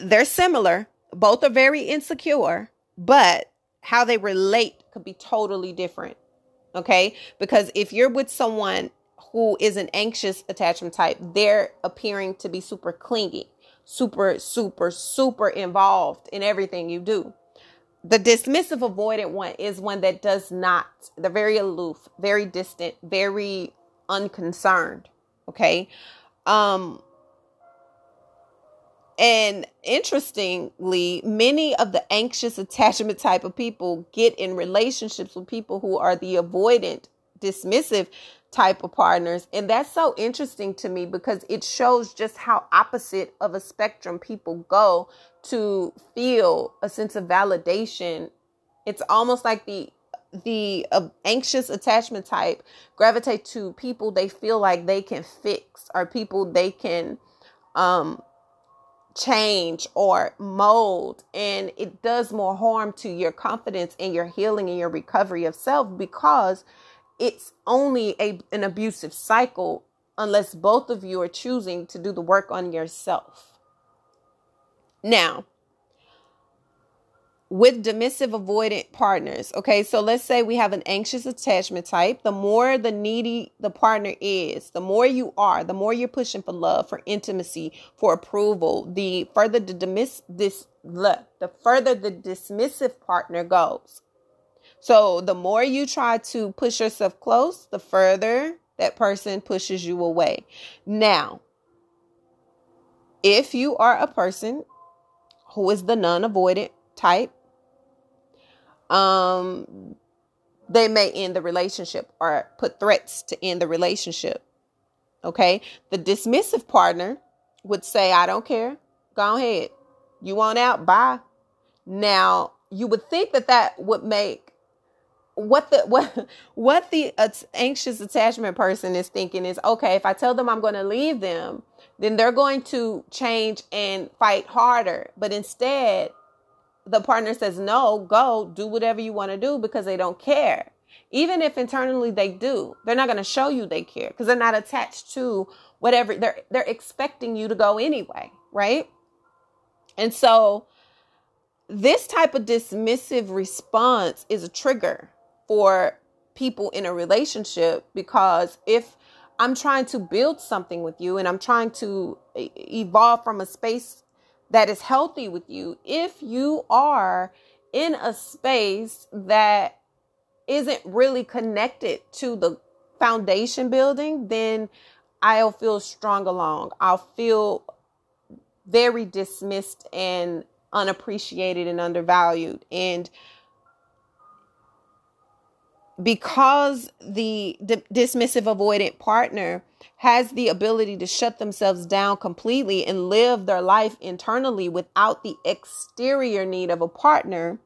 they're similar. Both are very insecure, but how they relate could be totally different. Okay. Because if you're with someone who is an anxious attachment type, they're appearing to be super clingy, super, super, super involved in everything you do. The dismissive avoidant one is one that does not, they're very aloof, very distant, very unconcerned. Okay. Um, and interestingly, many of the anxious attachment type of people get in relationships with people who are the avoidant, dismissive type of partners. And that's so interesting to me because it shows just how opposite of a spectrum people go to feel a sense of validation. It's almost like the the uh, anxious attachment type gravitate to people they feel like they can fix or people they can um change or mold and it does more harm to your confidence and your healing and your recovery of self because it's only a, an abusive cycle unless both of you are choosing to do the work on yourself. Now with dismissive avoidant partners. Okay, so let's say we have an anxious attachment type. The more the needy the partner is, the more you are, the more you're pushing for love, for intimacy, for approval. The further the dismiss this the further the dismissive partner goes. So the more you try to push yourself close, the further that person pushes you away. Now, if you are a person who is the non-avoidant type, um, they may end the relationship or put threats to end the relationship. Okay. The dismissive partner would say, I don't care. Go ahead. You want out? Bye. Now, you would think that that would make what the what what the anxious attachment person is thinking is okay if i tell them i'm going to leave them then they're going to change and fight harder but instead the partner says no, go do whatever you want to do because they don't care. Even if internally they do, they're not going to show you they care because they're not attached to whatever they're they're expecting you to go anyway, right? And so this type of dismissive response is a trigger for people in a relationship because if I'm trying to build something with you and I'm trying to evolve from a space that is healthy with you if you are in a space that isn't really connected to the foundation building, then I'll feel strong along. I'll feel very dismissed and unappreciated and undervalued. And because the d- dismissive avoidant partner has the ability to shut themselves down completely and live their life internally without the exterior need of a partner,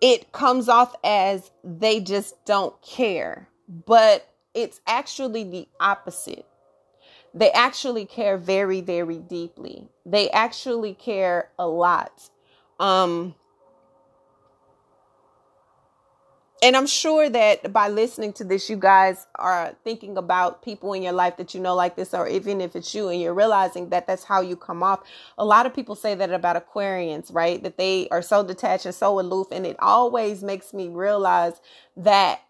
it comes off as they just don't care. But it's actually the opposite. They actually care very, very deeply. They actually care a lot. Um, and I'm sure that by listening to this, you guys are thinking about people in your life that you know like this, or even if it's you and you're realizing that that's how you come off. A lot of people say that about Aquarians, right? That they are so detached and so aloof. And it always makes me realize that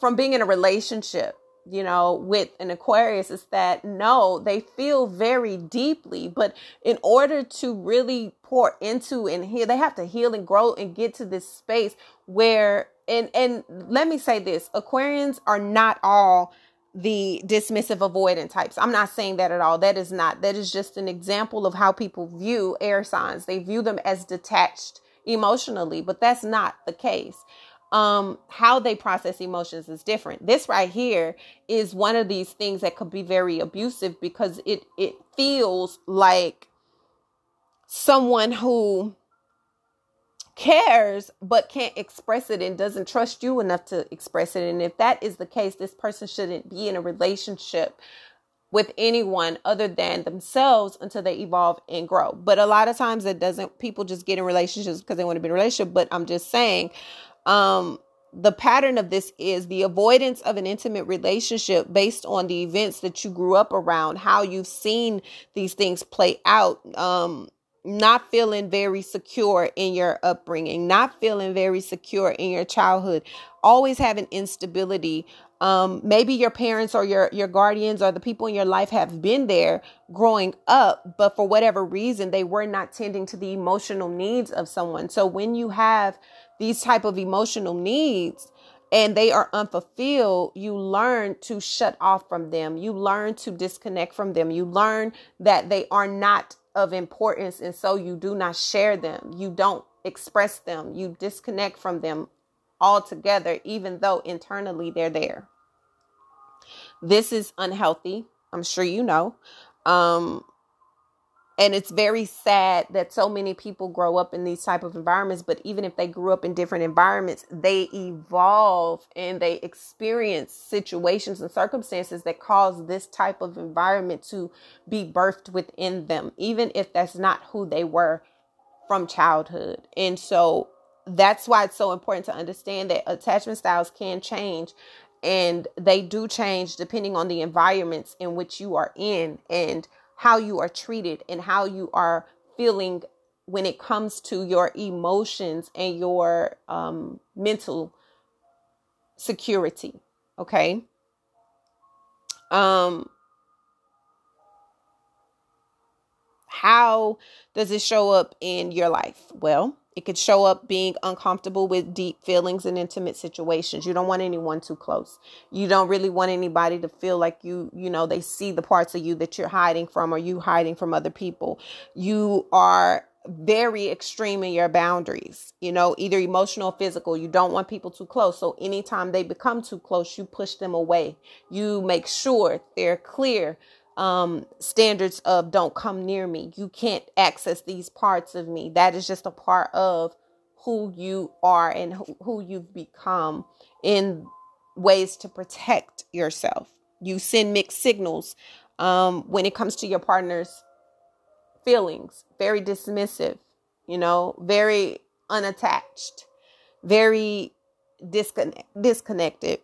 from being in a relationship, you know, with an Aquarius is that no, they feel very deeply, but in order to really pour into and heal, they have to heal and grow and get to this space where and and let me say this, Aquarians are not all the dismissive avoidant types. I'm not saying that at all. That is not. That is just an example of how people view air signs. They view them as detached emotionally, but that's not the case um how they process emotions is different this right here is one of these things that could be very abusive because it it feels like someone who cares but can't express it and doesn't trust you enough to express it and if that is the case this person shouldn't be in a relationship with anyone other than themselves until they evolve and grow. But a lot of times it doesn't people just get in relationships because they want to be in a relationship, but I'm just saying um, the pattern of this is the avoidance of an intimate relationship based on the events that you grew up around, how you've seen these things play out. Um, not feeling very secure in your upbringing, not feeling very secure in your childhood, always having instability. Um, maybe your parents or your your guardians or the people in your life have been there growing up, but for whatever reason they were not tending to the emotional needs of someone. So when you have these type of emotional needs and they are unfulfilled you learn to shut off from them you learn to disconnect from them you learn that they are not of importance and so you do not share them. You don't express them. You disconnect from them altogether even though internally they're there. This is unhealthy. I'm sure you know. Um and it's very sad that so many people grow up in these type of environments but even if they grew up in different environments they evolve and they experience situations and circumstances that cause this type of environment to be birthed within them even if that's not who they were from childhood. And so that's why it's so important to understand that attachment styles can change and they do change depending on the environments in which you are in. And how you are treated and how you are feeling when it comes to your emotions and your um, mental security. Okay. Um, how does it show up in your life? Well, it could show up being uncomfortable with deep feelings and intimate situations. You don't want anyone too close. You don't really want anybody to feel like you, you know, they see the parts of you that you're hiding from or you hiding from other people. You are very extreme in your boundaries, you know, either emotional or physical. You don't want people too close. So anytime they become too close, you push them away. You make sure they're clear um, standards of don't come near me. You can't access these parts of me. That is just a part of who you are and who, you've become in ways to protect yourself. You send mixed signals um, when it comes to your partner's feelings, very dismissive, you know, very unattached, very disconnect, disconnected,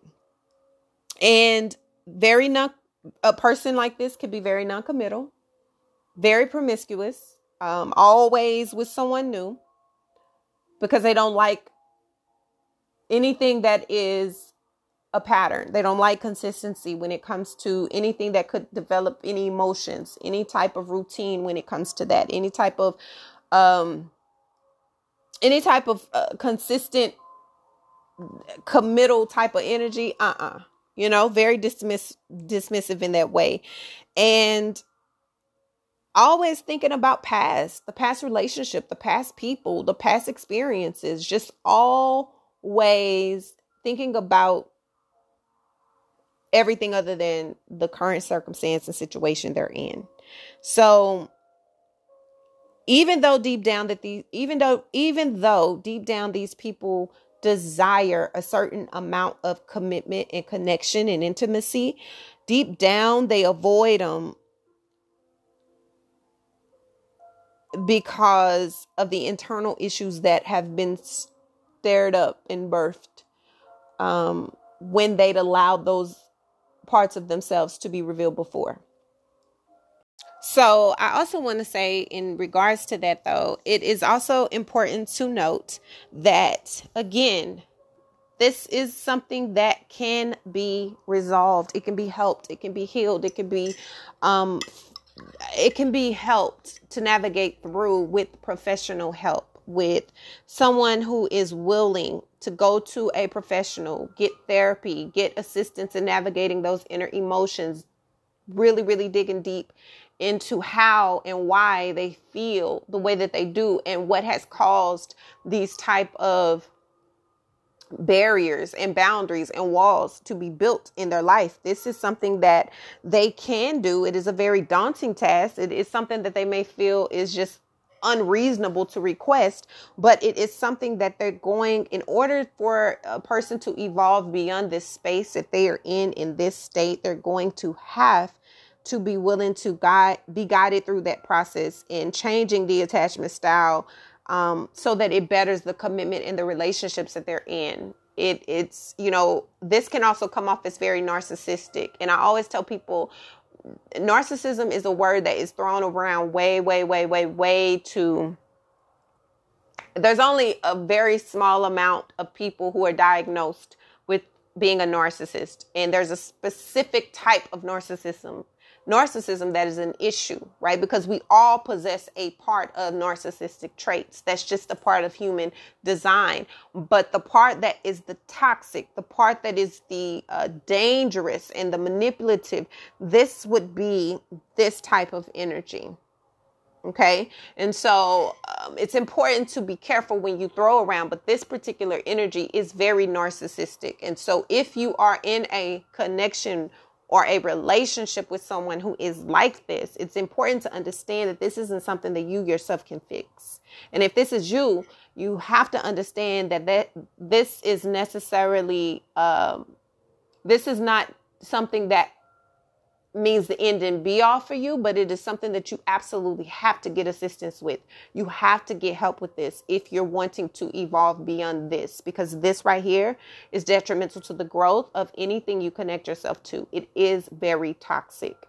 and very not a person like this could be very noncommittal, very promiscuous, um, always with someone new because they don't like anything that is a pattern. They don't like consistency when it comes to anything that could develop any emotions, any type of routine when it comes to that, any type of um any type of uh, consistent committal type of energy. Uh-uh you know, very dismiss dismissive in that way. And always thinking about past, the past relationship, the past people, the past experiences, just always thinking about everything other than the current circumstance and situation they're in. So even though deep down that these even though even though deep down these people desire a certain amount of commitment and connection and intimacy, deep down they avoid them because of the internal issues that have been stirred up and birthed um, when they'd allowed those parts of themselves to be revealed before. So, I also want to say, in regards to that, though, it is also important to note that, again, this is something that can be resolved. It can be helped. It can be healed. It can be, um, it can be helped to navigate through with professional help, with someone who is willing to go to a professional, get therapy, get assistance in navigating those inner emotions, really, really digging deep into how and why they feel the way that they do and what has caused these type of barriers and boundaries and walls to be built in their life. This is something that they can do. It is a very daunting task. It is something that they may feel is just unreasonable to request, but it is something that they're going in order for a person to evolve beyond this space that they are in in this state, they're going to have to be willing to guide be guided through that process in changing the attachment style um, so that it betters the commitment in the relationships that they're in. It it's you know this can also come off as very narcissistic. And i always tell people narcissism is a word that is thrown around way way way way way too there's only a very small amount of people who are diagnosed with being a narcissist. And there's a specific type of narcissism narcissism that is an issue, right? Because we all possess a part of narcissistic traits. That's just a part of human design. But the part that is the toxic, the part that is the uh, dangerous and the manipulative, this would be this type of energy. Okay. And so um, it's important to be careful when you throw around, but this particular energy is very narcissistic. And so if you are in a connection or a relationship with someone who is like this, it's important to understand that this isn't something that you yourself can fix. And if this is you, you have to understand that, that this is necessarily, um, this is not something that means the end and be all for you, but it is something that you absolutely have to get assistance with. You have to get help with this if you're wanting to evolve beyond this, because this right here is detrimental to the growth of anything you connect yourself to. It is very toxic.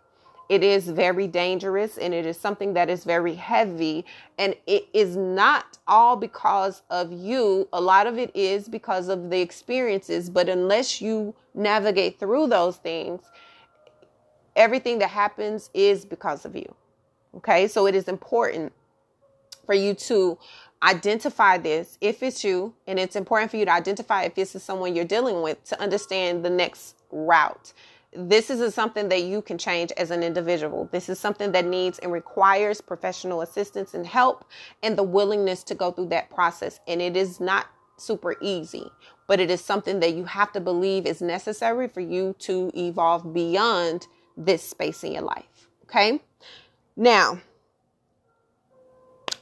It is very dangerous and it is something that is very heavy. And it is not all because of you. A lot of it is because of the experiences. But unless you navigate through those things, everything that happens is because of you. Okay, so it is important for you to identify this if it's you, and it's important for you to identify if this is someone you're dealing with to understand the next route. This is something that you can change as an individual. This is something that needs and requires professional assistance and help and the willingness to go through that process. And it is not super easy, but it is something that you have to believe is necessary for you to evolve beyond this space in your life. Okay. Now,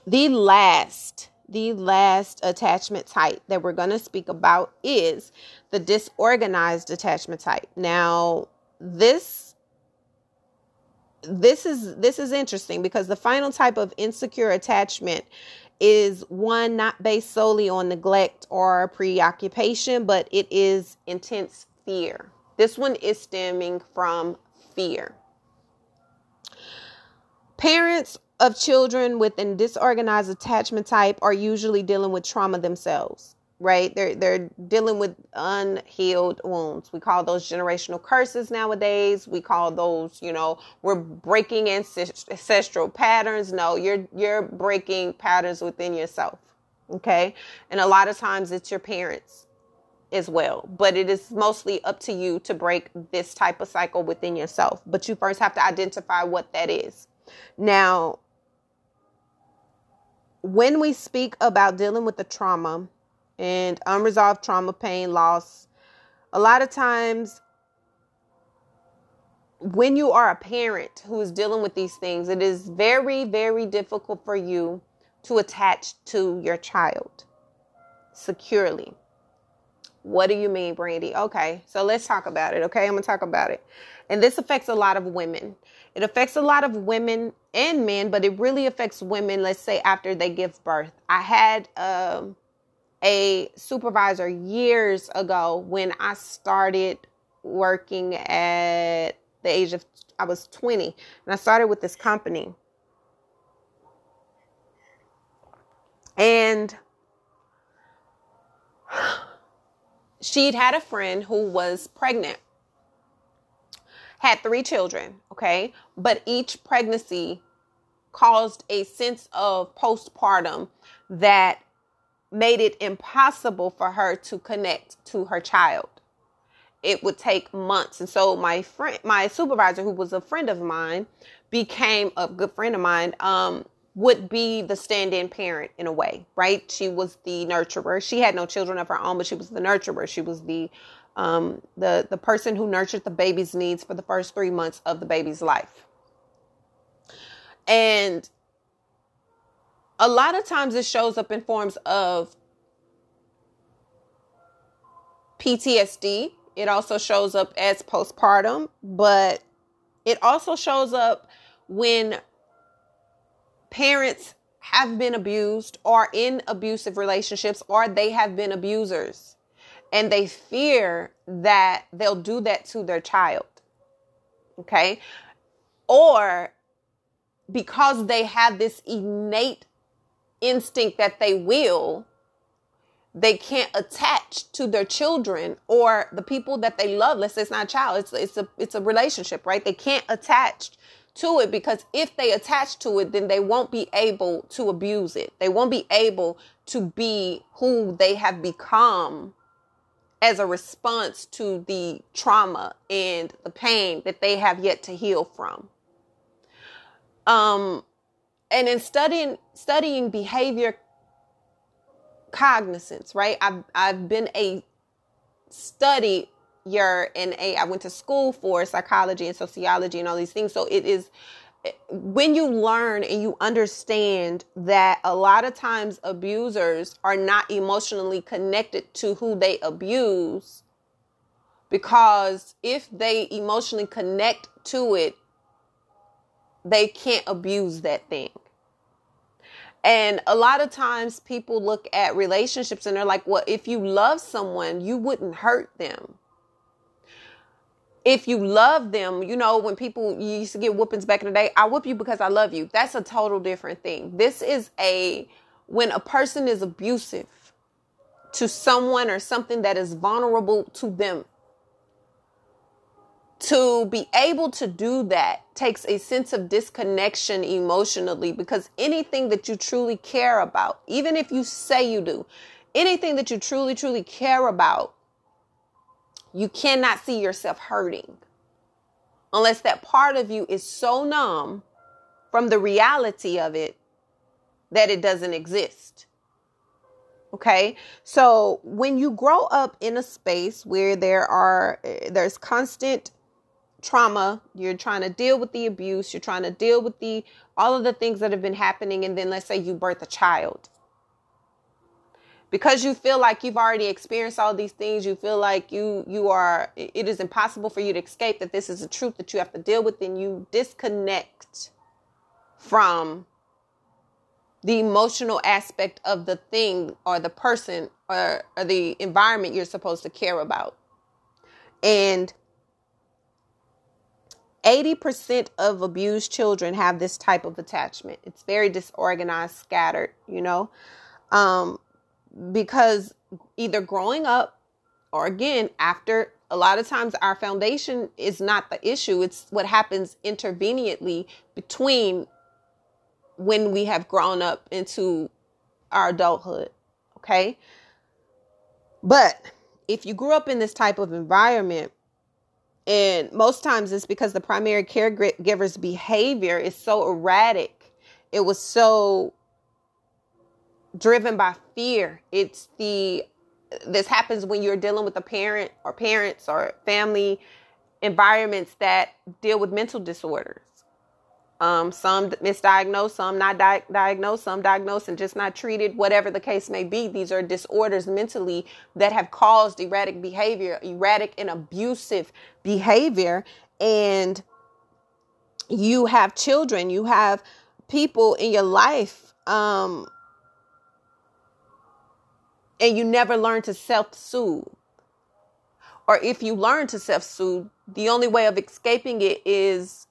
the last, the last attachment type that we're going to speak about is the disorganized attachment type. Now, this this is this is interesting because the final type of insecure attachment is one not based solely on neglect or preoccupation, but it is intense fear. This one is stemming from fear. Parents of children with a disorganized attachment type are usually dealing with trauma themselves, right? They're they're dealing with unhealed wounds. We call those generational curses nowadays. We call those, you know, we're breaking ancestral patterns. No, you're you're breaking patterns within yourself. Okay? And a lot of times it's your parents as well. But it is mostly up to you to break this type of cycle within yourself. But you first have to identify what that is. Now, when we speak about dealing with the trauma and unresolved trauma, pain, loss, a lot of times when you are a parent who is dealing with these things, it is very, very difficult for you to attach to your child securely What do you mean, Brandy? Okay, so let's talk about it. Okay, I'm gonna talk about it. And this affects a lot of women. It affects a lot of women and men, but it really affects women, let's say after they give birth. I had um, a supervisor years ago when I started working at the age of, I was 20, and I started with this company. And she'd had a friend who was pregnant, had three children, okay? But each pregnancy caused a sense of postpartum that made it impossible for her to connect to her child. It would take months. And so my friend, my supervisor, who was a friend of mine, became a good friend of mine. Um, would be the stand-in parent in a way, right? She was the nurturer. She had no children of her own, but she was the nurturer. She was the um, the the person who nurtured the baby's needs for the first three months of the baby's life. And a lot of times it shows up in forms of PTSD. It also shows up as postpartum, but it also shows up when parents have been abused or in abusive relationships or they have been abusers and they fear that they'll do that to their child. Okay? Or because they have this innate instinct that they will, they can't attach to their children or the people that they love. Let's say it's not a child, it's it's a it's a relationship, right? They can't attach to it because if they attach to it, then they won't be able to abuse it. They won't be able to be who they have become as a response to the trauma and the pain that they have yet to heal from. Um, and in studying studying behavior cognizance, right? I've I've been a study you're in a I went to school for psychology and sociology and all these things. So it is when you learn and you understand that a lot of times abusers are not emotionally connected to who they abuse because if they emotionally connect to it they can't abuse that thing. And a lot of times people look at relationships and they're like, well, if you love someone, you wouldn't hurt them if you love them, you know, when people used to get whoopings back in the day, I whoop you because I love you. That's a total different thing. This is a when a person is abusive to someone or something that is vulnerable to them. To be able to do that takes a sense of disconnection emotionally because anything that you truly care about, even if you say you do, anything that you truly, truly care about you cannot see yourself hurting unless that part of you is so numb from the reality of it that it doesn't exist. Okay? So, when you grow up in a space where there are eh, there's constant trauma, you're trying to deal with the abuse, you're trying to deal with the all of the things that have been happening and then let's say you birth a child because you feel like you've already experienced all these things you feel like you you are it is impossible for you to escape that this is a truth that you have to deal with and you disconnect from the emotional aspect of the thing or the person or, or the environment you're supposed to care about and 80% of abused children have this type of attachment. It's very disorganized, scattered, you know. Um, because either growing up or again after a lot of times our foundation is not the issue. It's what happens interveniently between when we have grown up into our adulthood okay? But if you grew up in this type of environment and most times it's because the primary caregiver's behavior is so erratic. It was so driven by fear. It's the this happens when you're dealing with a parent or parents or family environments that deal with mental disorders. Um, some misdiagnosed, some not di- diagnosed, some diagnosed and just not treated, whatever the case may be. These are disorders mentally that have caused erratic behavior, erratic and abusive behavior. And you have children, you have people in your life, um, and you never learn to self soothe. Or if you learn to self soothe, the only way of escaping it is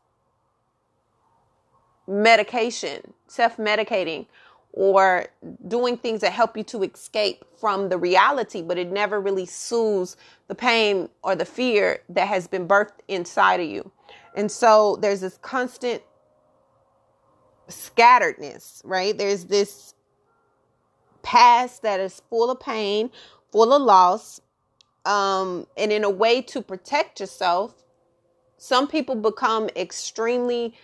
medication, self medicating, or doing things that help you to escape from the reality, but it never really soothes the pain or the fear that has been birthed inside of you. And so there's this constant scatteredness, right? There's this past that is full of pain, full of loss. Um, and in a way to protect yourself, some people become extremely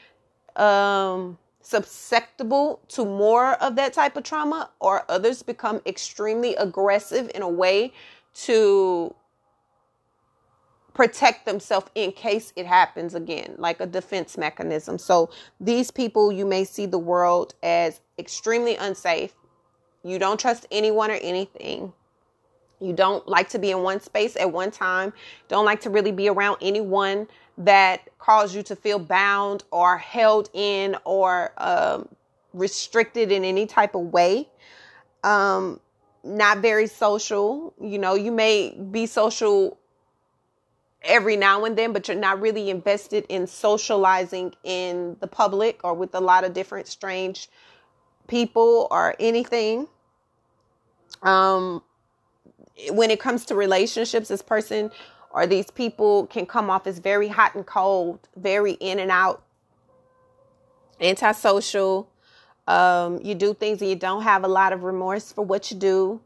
um, susceptible to more of that type of trauma, or others become extremely aggressive in a way to protect themselves in case it happens again, like a defense mechanism. So these people, you may see the world as extremely unsafe. You don't trust anyone or anything. You don't like to be in one space at one time. Don't like to really be around anyone that cause you to feel bound or held in or um, restricted in any type of way. Um, not very social. You know, you may be social every now and then, but you're not really invested in socializing in the public or with a lot of different strange people or anything. Um, when it comes to relationships, this person or these people can come off as very hot and cold, very in and out, antisocial. Um, you do things and you don't have a lot of remorse for what you do.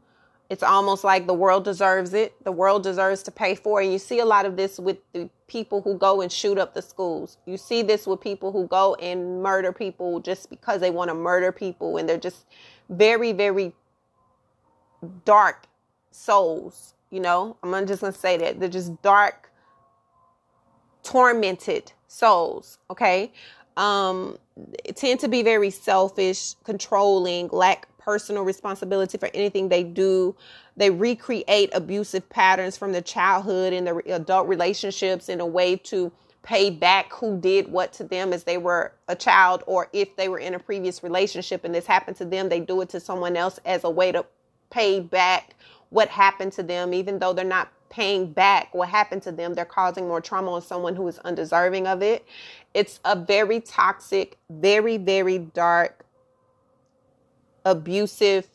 It's almost like the world deserves it. The world deserves to pay for it. You see a lot of this with the people who go and shoot up the schools. You see this with people who go and murder people just because they want to murder people. And they're just very, very dark souls. You know, I'm just going to say that. They're just dark, tormented souls. Okay. Um, tend to be very selfish, controlling, lack personal responsibility for anything they do. They recreate abusive patterns from their childhood and their adult relationships in a way to pay back who did what to them as they were a child or if they were in a previous relationship and this happened to them, they do it to someone else as a way to pay back what happened to them, even though they're not paying back what happened to them, they're causing more trauma on someone who is undeserving of it. It's a very toxic, very, very dark, abusive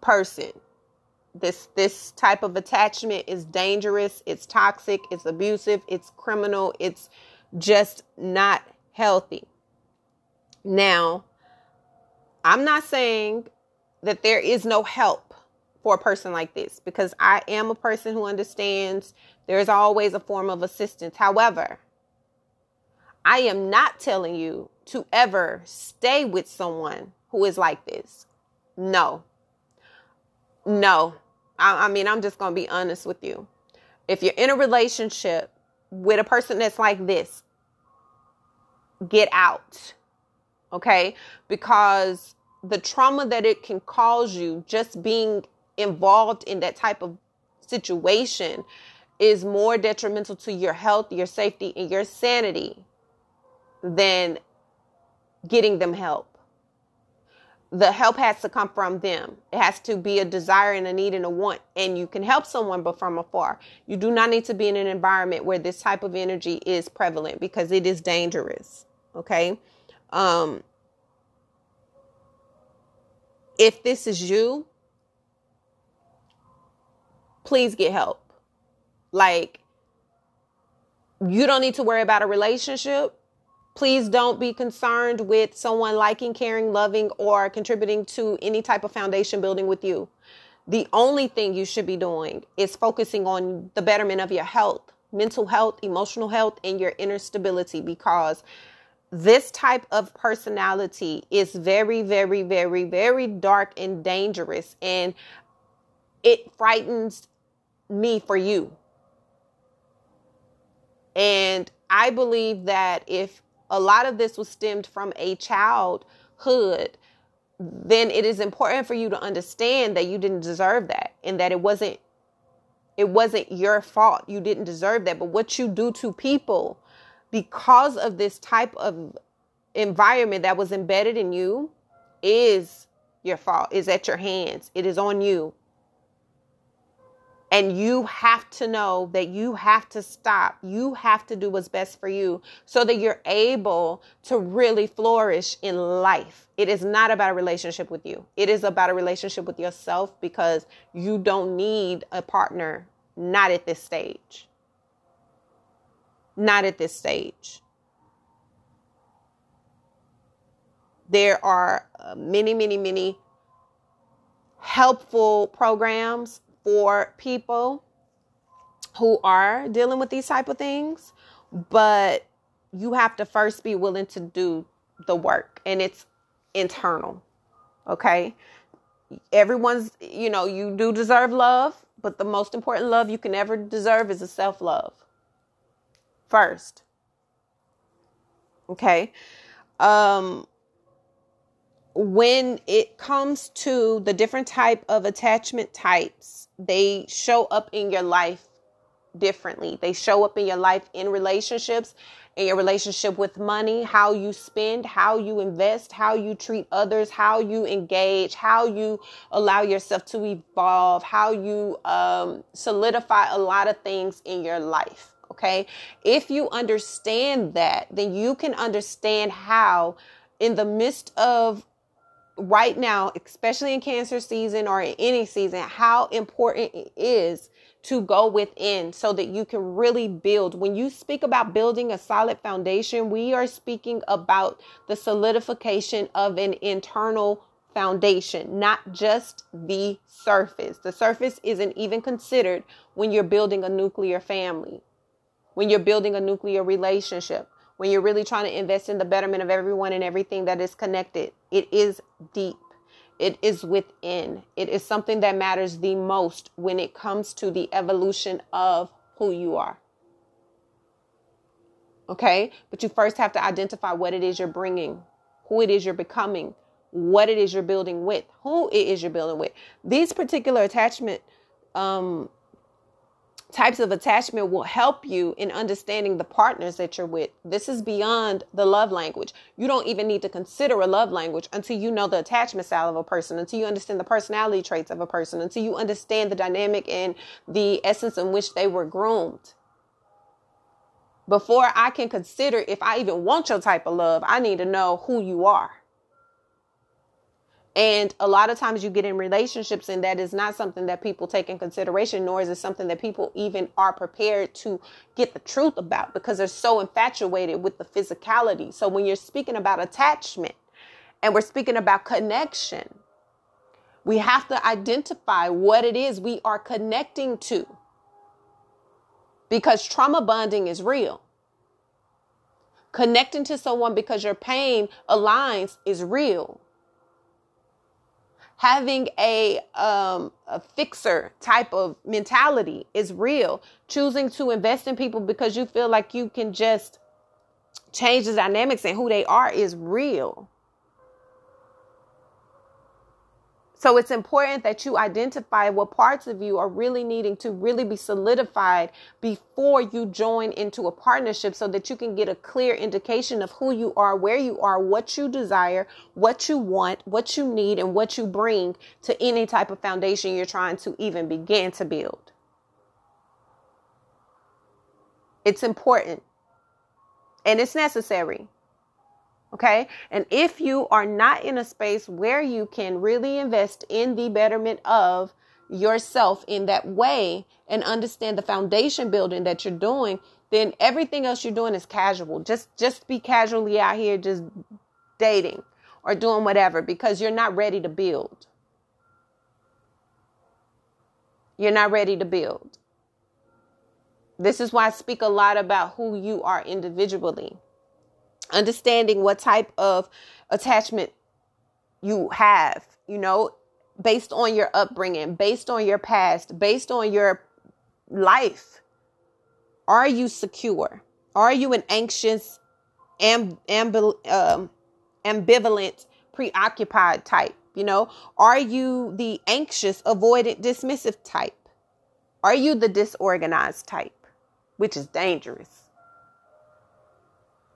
person. This this type of attachment is dangerous, it's toxic, it's abusive, it's criminal, it's just not healthy. Now, I'm not saying that there is no help for a person like this because I am a person who understands there's always a form of assistance. However, I am not telling you to ever stay with someone who is like this. No. No. I, I mean, I'm just going to be honest with you. If you're in a relationship with a person that's like this, get out. Okay? Because the trauma that it can cause you just being involved in that type of situation is more detrimental to your health, your safety, and your sanity than getting them help. The help has to come from them. It has to be a desire and a need and a want. And you can help someone, but from afar. You do not need to be in an environment where this type of energy is prevalent because it is dangerous. Okay. Um, if this is you, please get help. Like, you don't need to worry about a relationship. Please don't be concerned with someone liking, caring, loving, or contributing to any type of foundation building with you. The only thing you should be doing is focusing on the betterment of your health, mental health, emotional health, and your inner stability because this type of personality is very, very, very, very dark and dangerous. And it frightens me for you. And I believe that if a lot of this was stemmed from a childhood, then it is important for you to understand that you didn't deserve that and that it wasn't it wasn't your fault. You didn't deserve that. But what you do to people because of this type of environment that was embedded in you is your fault, is at your hands. It is on you. And you have to know that you have to stop. You have to do what's best for you so that you're able to really flourish in life. It is not about a relationship with you, it is about a relationship with yourself because you don't need a partner, not at this stage. Not at this stage. There are uh, many, many, many helpful programs for people who are dealing with these type of things, but you have to first be willing to do the work and it's internal. Okay? Everyone's, you know, you do deserve love, but the most important love you can ever deserve is a self-love. First. Okay? Um when it comes to the different type of attachment types they show up in your life differently. They show up in your life in relationships in your relationship with money how you spend how you invest how you treat others how you engage how you allow yourself to evolve how you um, solidify a lot of things in your life okay? If you understand that then you can understand how in the midst of right now, especially in cancer season or in any season, how important it is to go within so that you can really build. When you speak about building a solid foundation, we are speaking about the solidification of an internal foundation, not just the surface. The surface isn't even considered when you're building a nuclear family, when you're building a nuclear relationship when you're really trying to invest in the betterment of everyone and everything that is connected. It is deep. It is within. It is something that matters the most when it comes to the evolution of who you are. Okay? But you first have to identify what it is you're bringing, who it is you're becoming, what it is you're building with, who it is you're building with. These particular attachment um, types of attachment will help you in understanding the partners that you're with. This is beyond the love language. You don't even need to consider a love language until you know the attachment style of a person, until you understand the personality traits of a person, until you understand the dynamic and the essence in which they were groomed. Before I can consider if I even want your type of love, I need to know who you are. And a lot of times you get in relationships, and that is not something that people take in consideration, nor is it something that people even are prepared to get the truth about because they're so infatuated with the physicality. So when you're speaking about attachment and we're speaking about connection, we have to identify what it is we are connecting to because trauma bonding is real. Connecting to someone because your pain aligns is real having a um, a fixer type of mentality is real. Choosing to invest in people because you feel like you can just change the dynamics and who they are is real. So it's important that you identify what parts of you are really needing to really be solidified before you join into a partnership so that you can get a clear indication of who you are, where you are, what you desire, what you want, what you need, and what you bring to any type of foundation you're trying to even begin to build. It's important and it's necessary. Okay. And if you are not in a space where you can really invest in the betterment of yourself in that way and understand the foundation building that you're doing, then everything else you're doing is casual. Just just be casually out here just dating or doing whatever because you're not ready to build. You're not ready to build. This is why I speak a lot about who you are individually understanding what type of attachment you have, you know, based on your upbringing, based on your past, based on your life. Are you secure? Are you an anxious amb, amb, um, ambivalent, preoccupied type? You know, are you the anxious, avoidant, dismissive type? Are you the disorganized type, which is dangerous?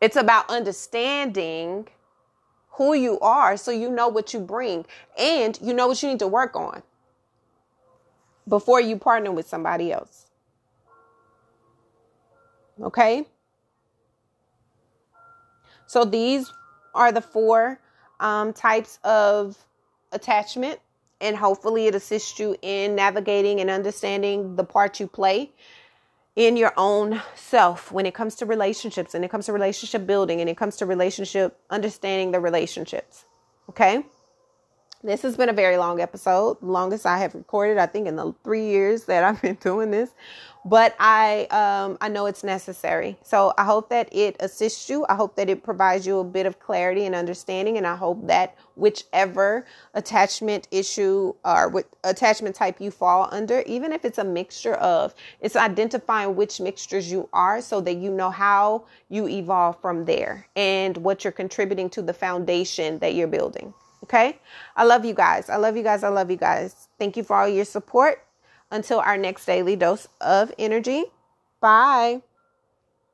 It's about understanding who you are so you know what you bring and you know what you need to work on before you partner with somebody else. Okay? So these are the four um, types of attachment, and hopefully it assists you in navigating and understanding the part you play in your own self when it comes to relationships and it comes to relationship building and it comes to relationship understanding the relationships. Okay? This has been a very long episode, longest I have recorded, I think, in the three years that I've been doing this. But I, um, I know it's necessary. So I hope that it assists you. I hope that it provides you a bit of clarity and understanding. And I hope that whichever attachment issue or attachment type you fall under, even if it's a mixture of, it's identifying which mixtures you are so that you know how you evolve from there and what you're contributing to the foundation that you're building. Okay. I love you guys. I love you guys. I love you guys. Thank you for all your support. Until our next daily dose of energy. Bye.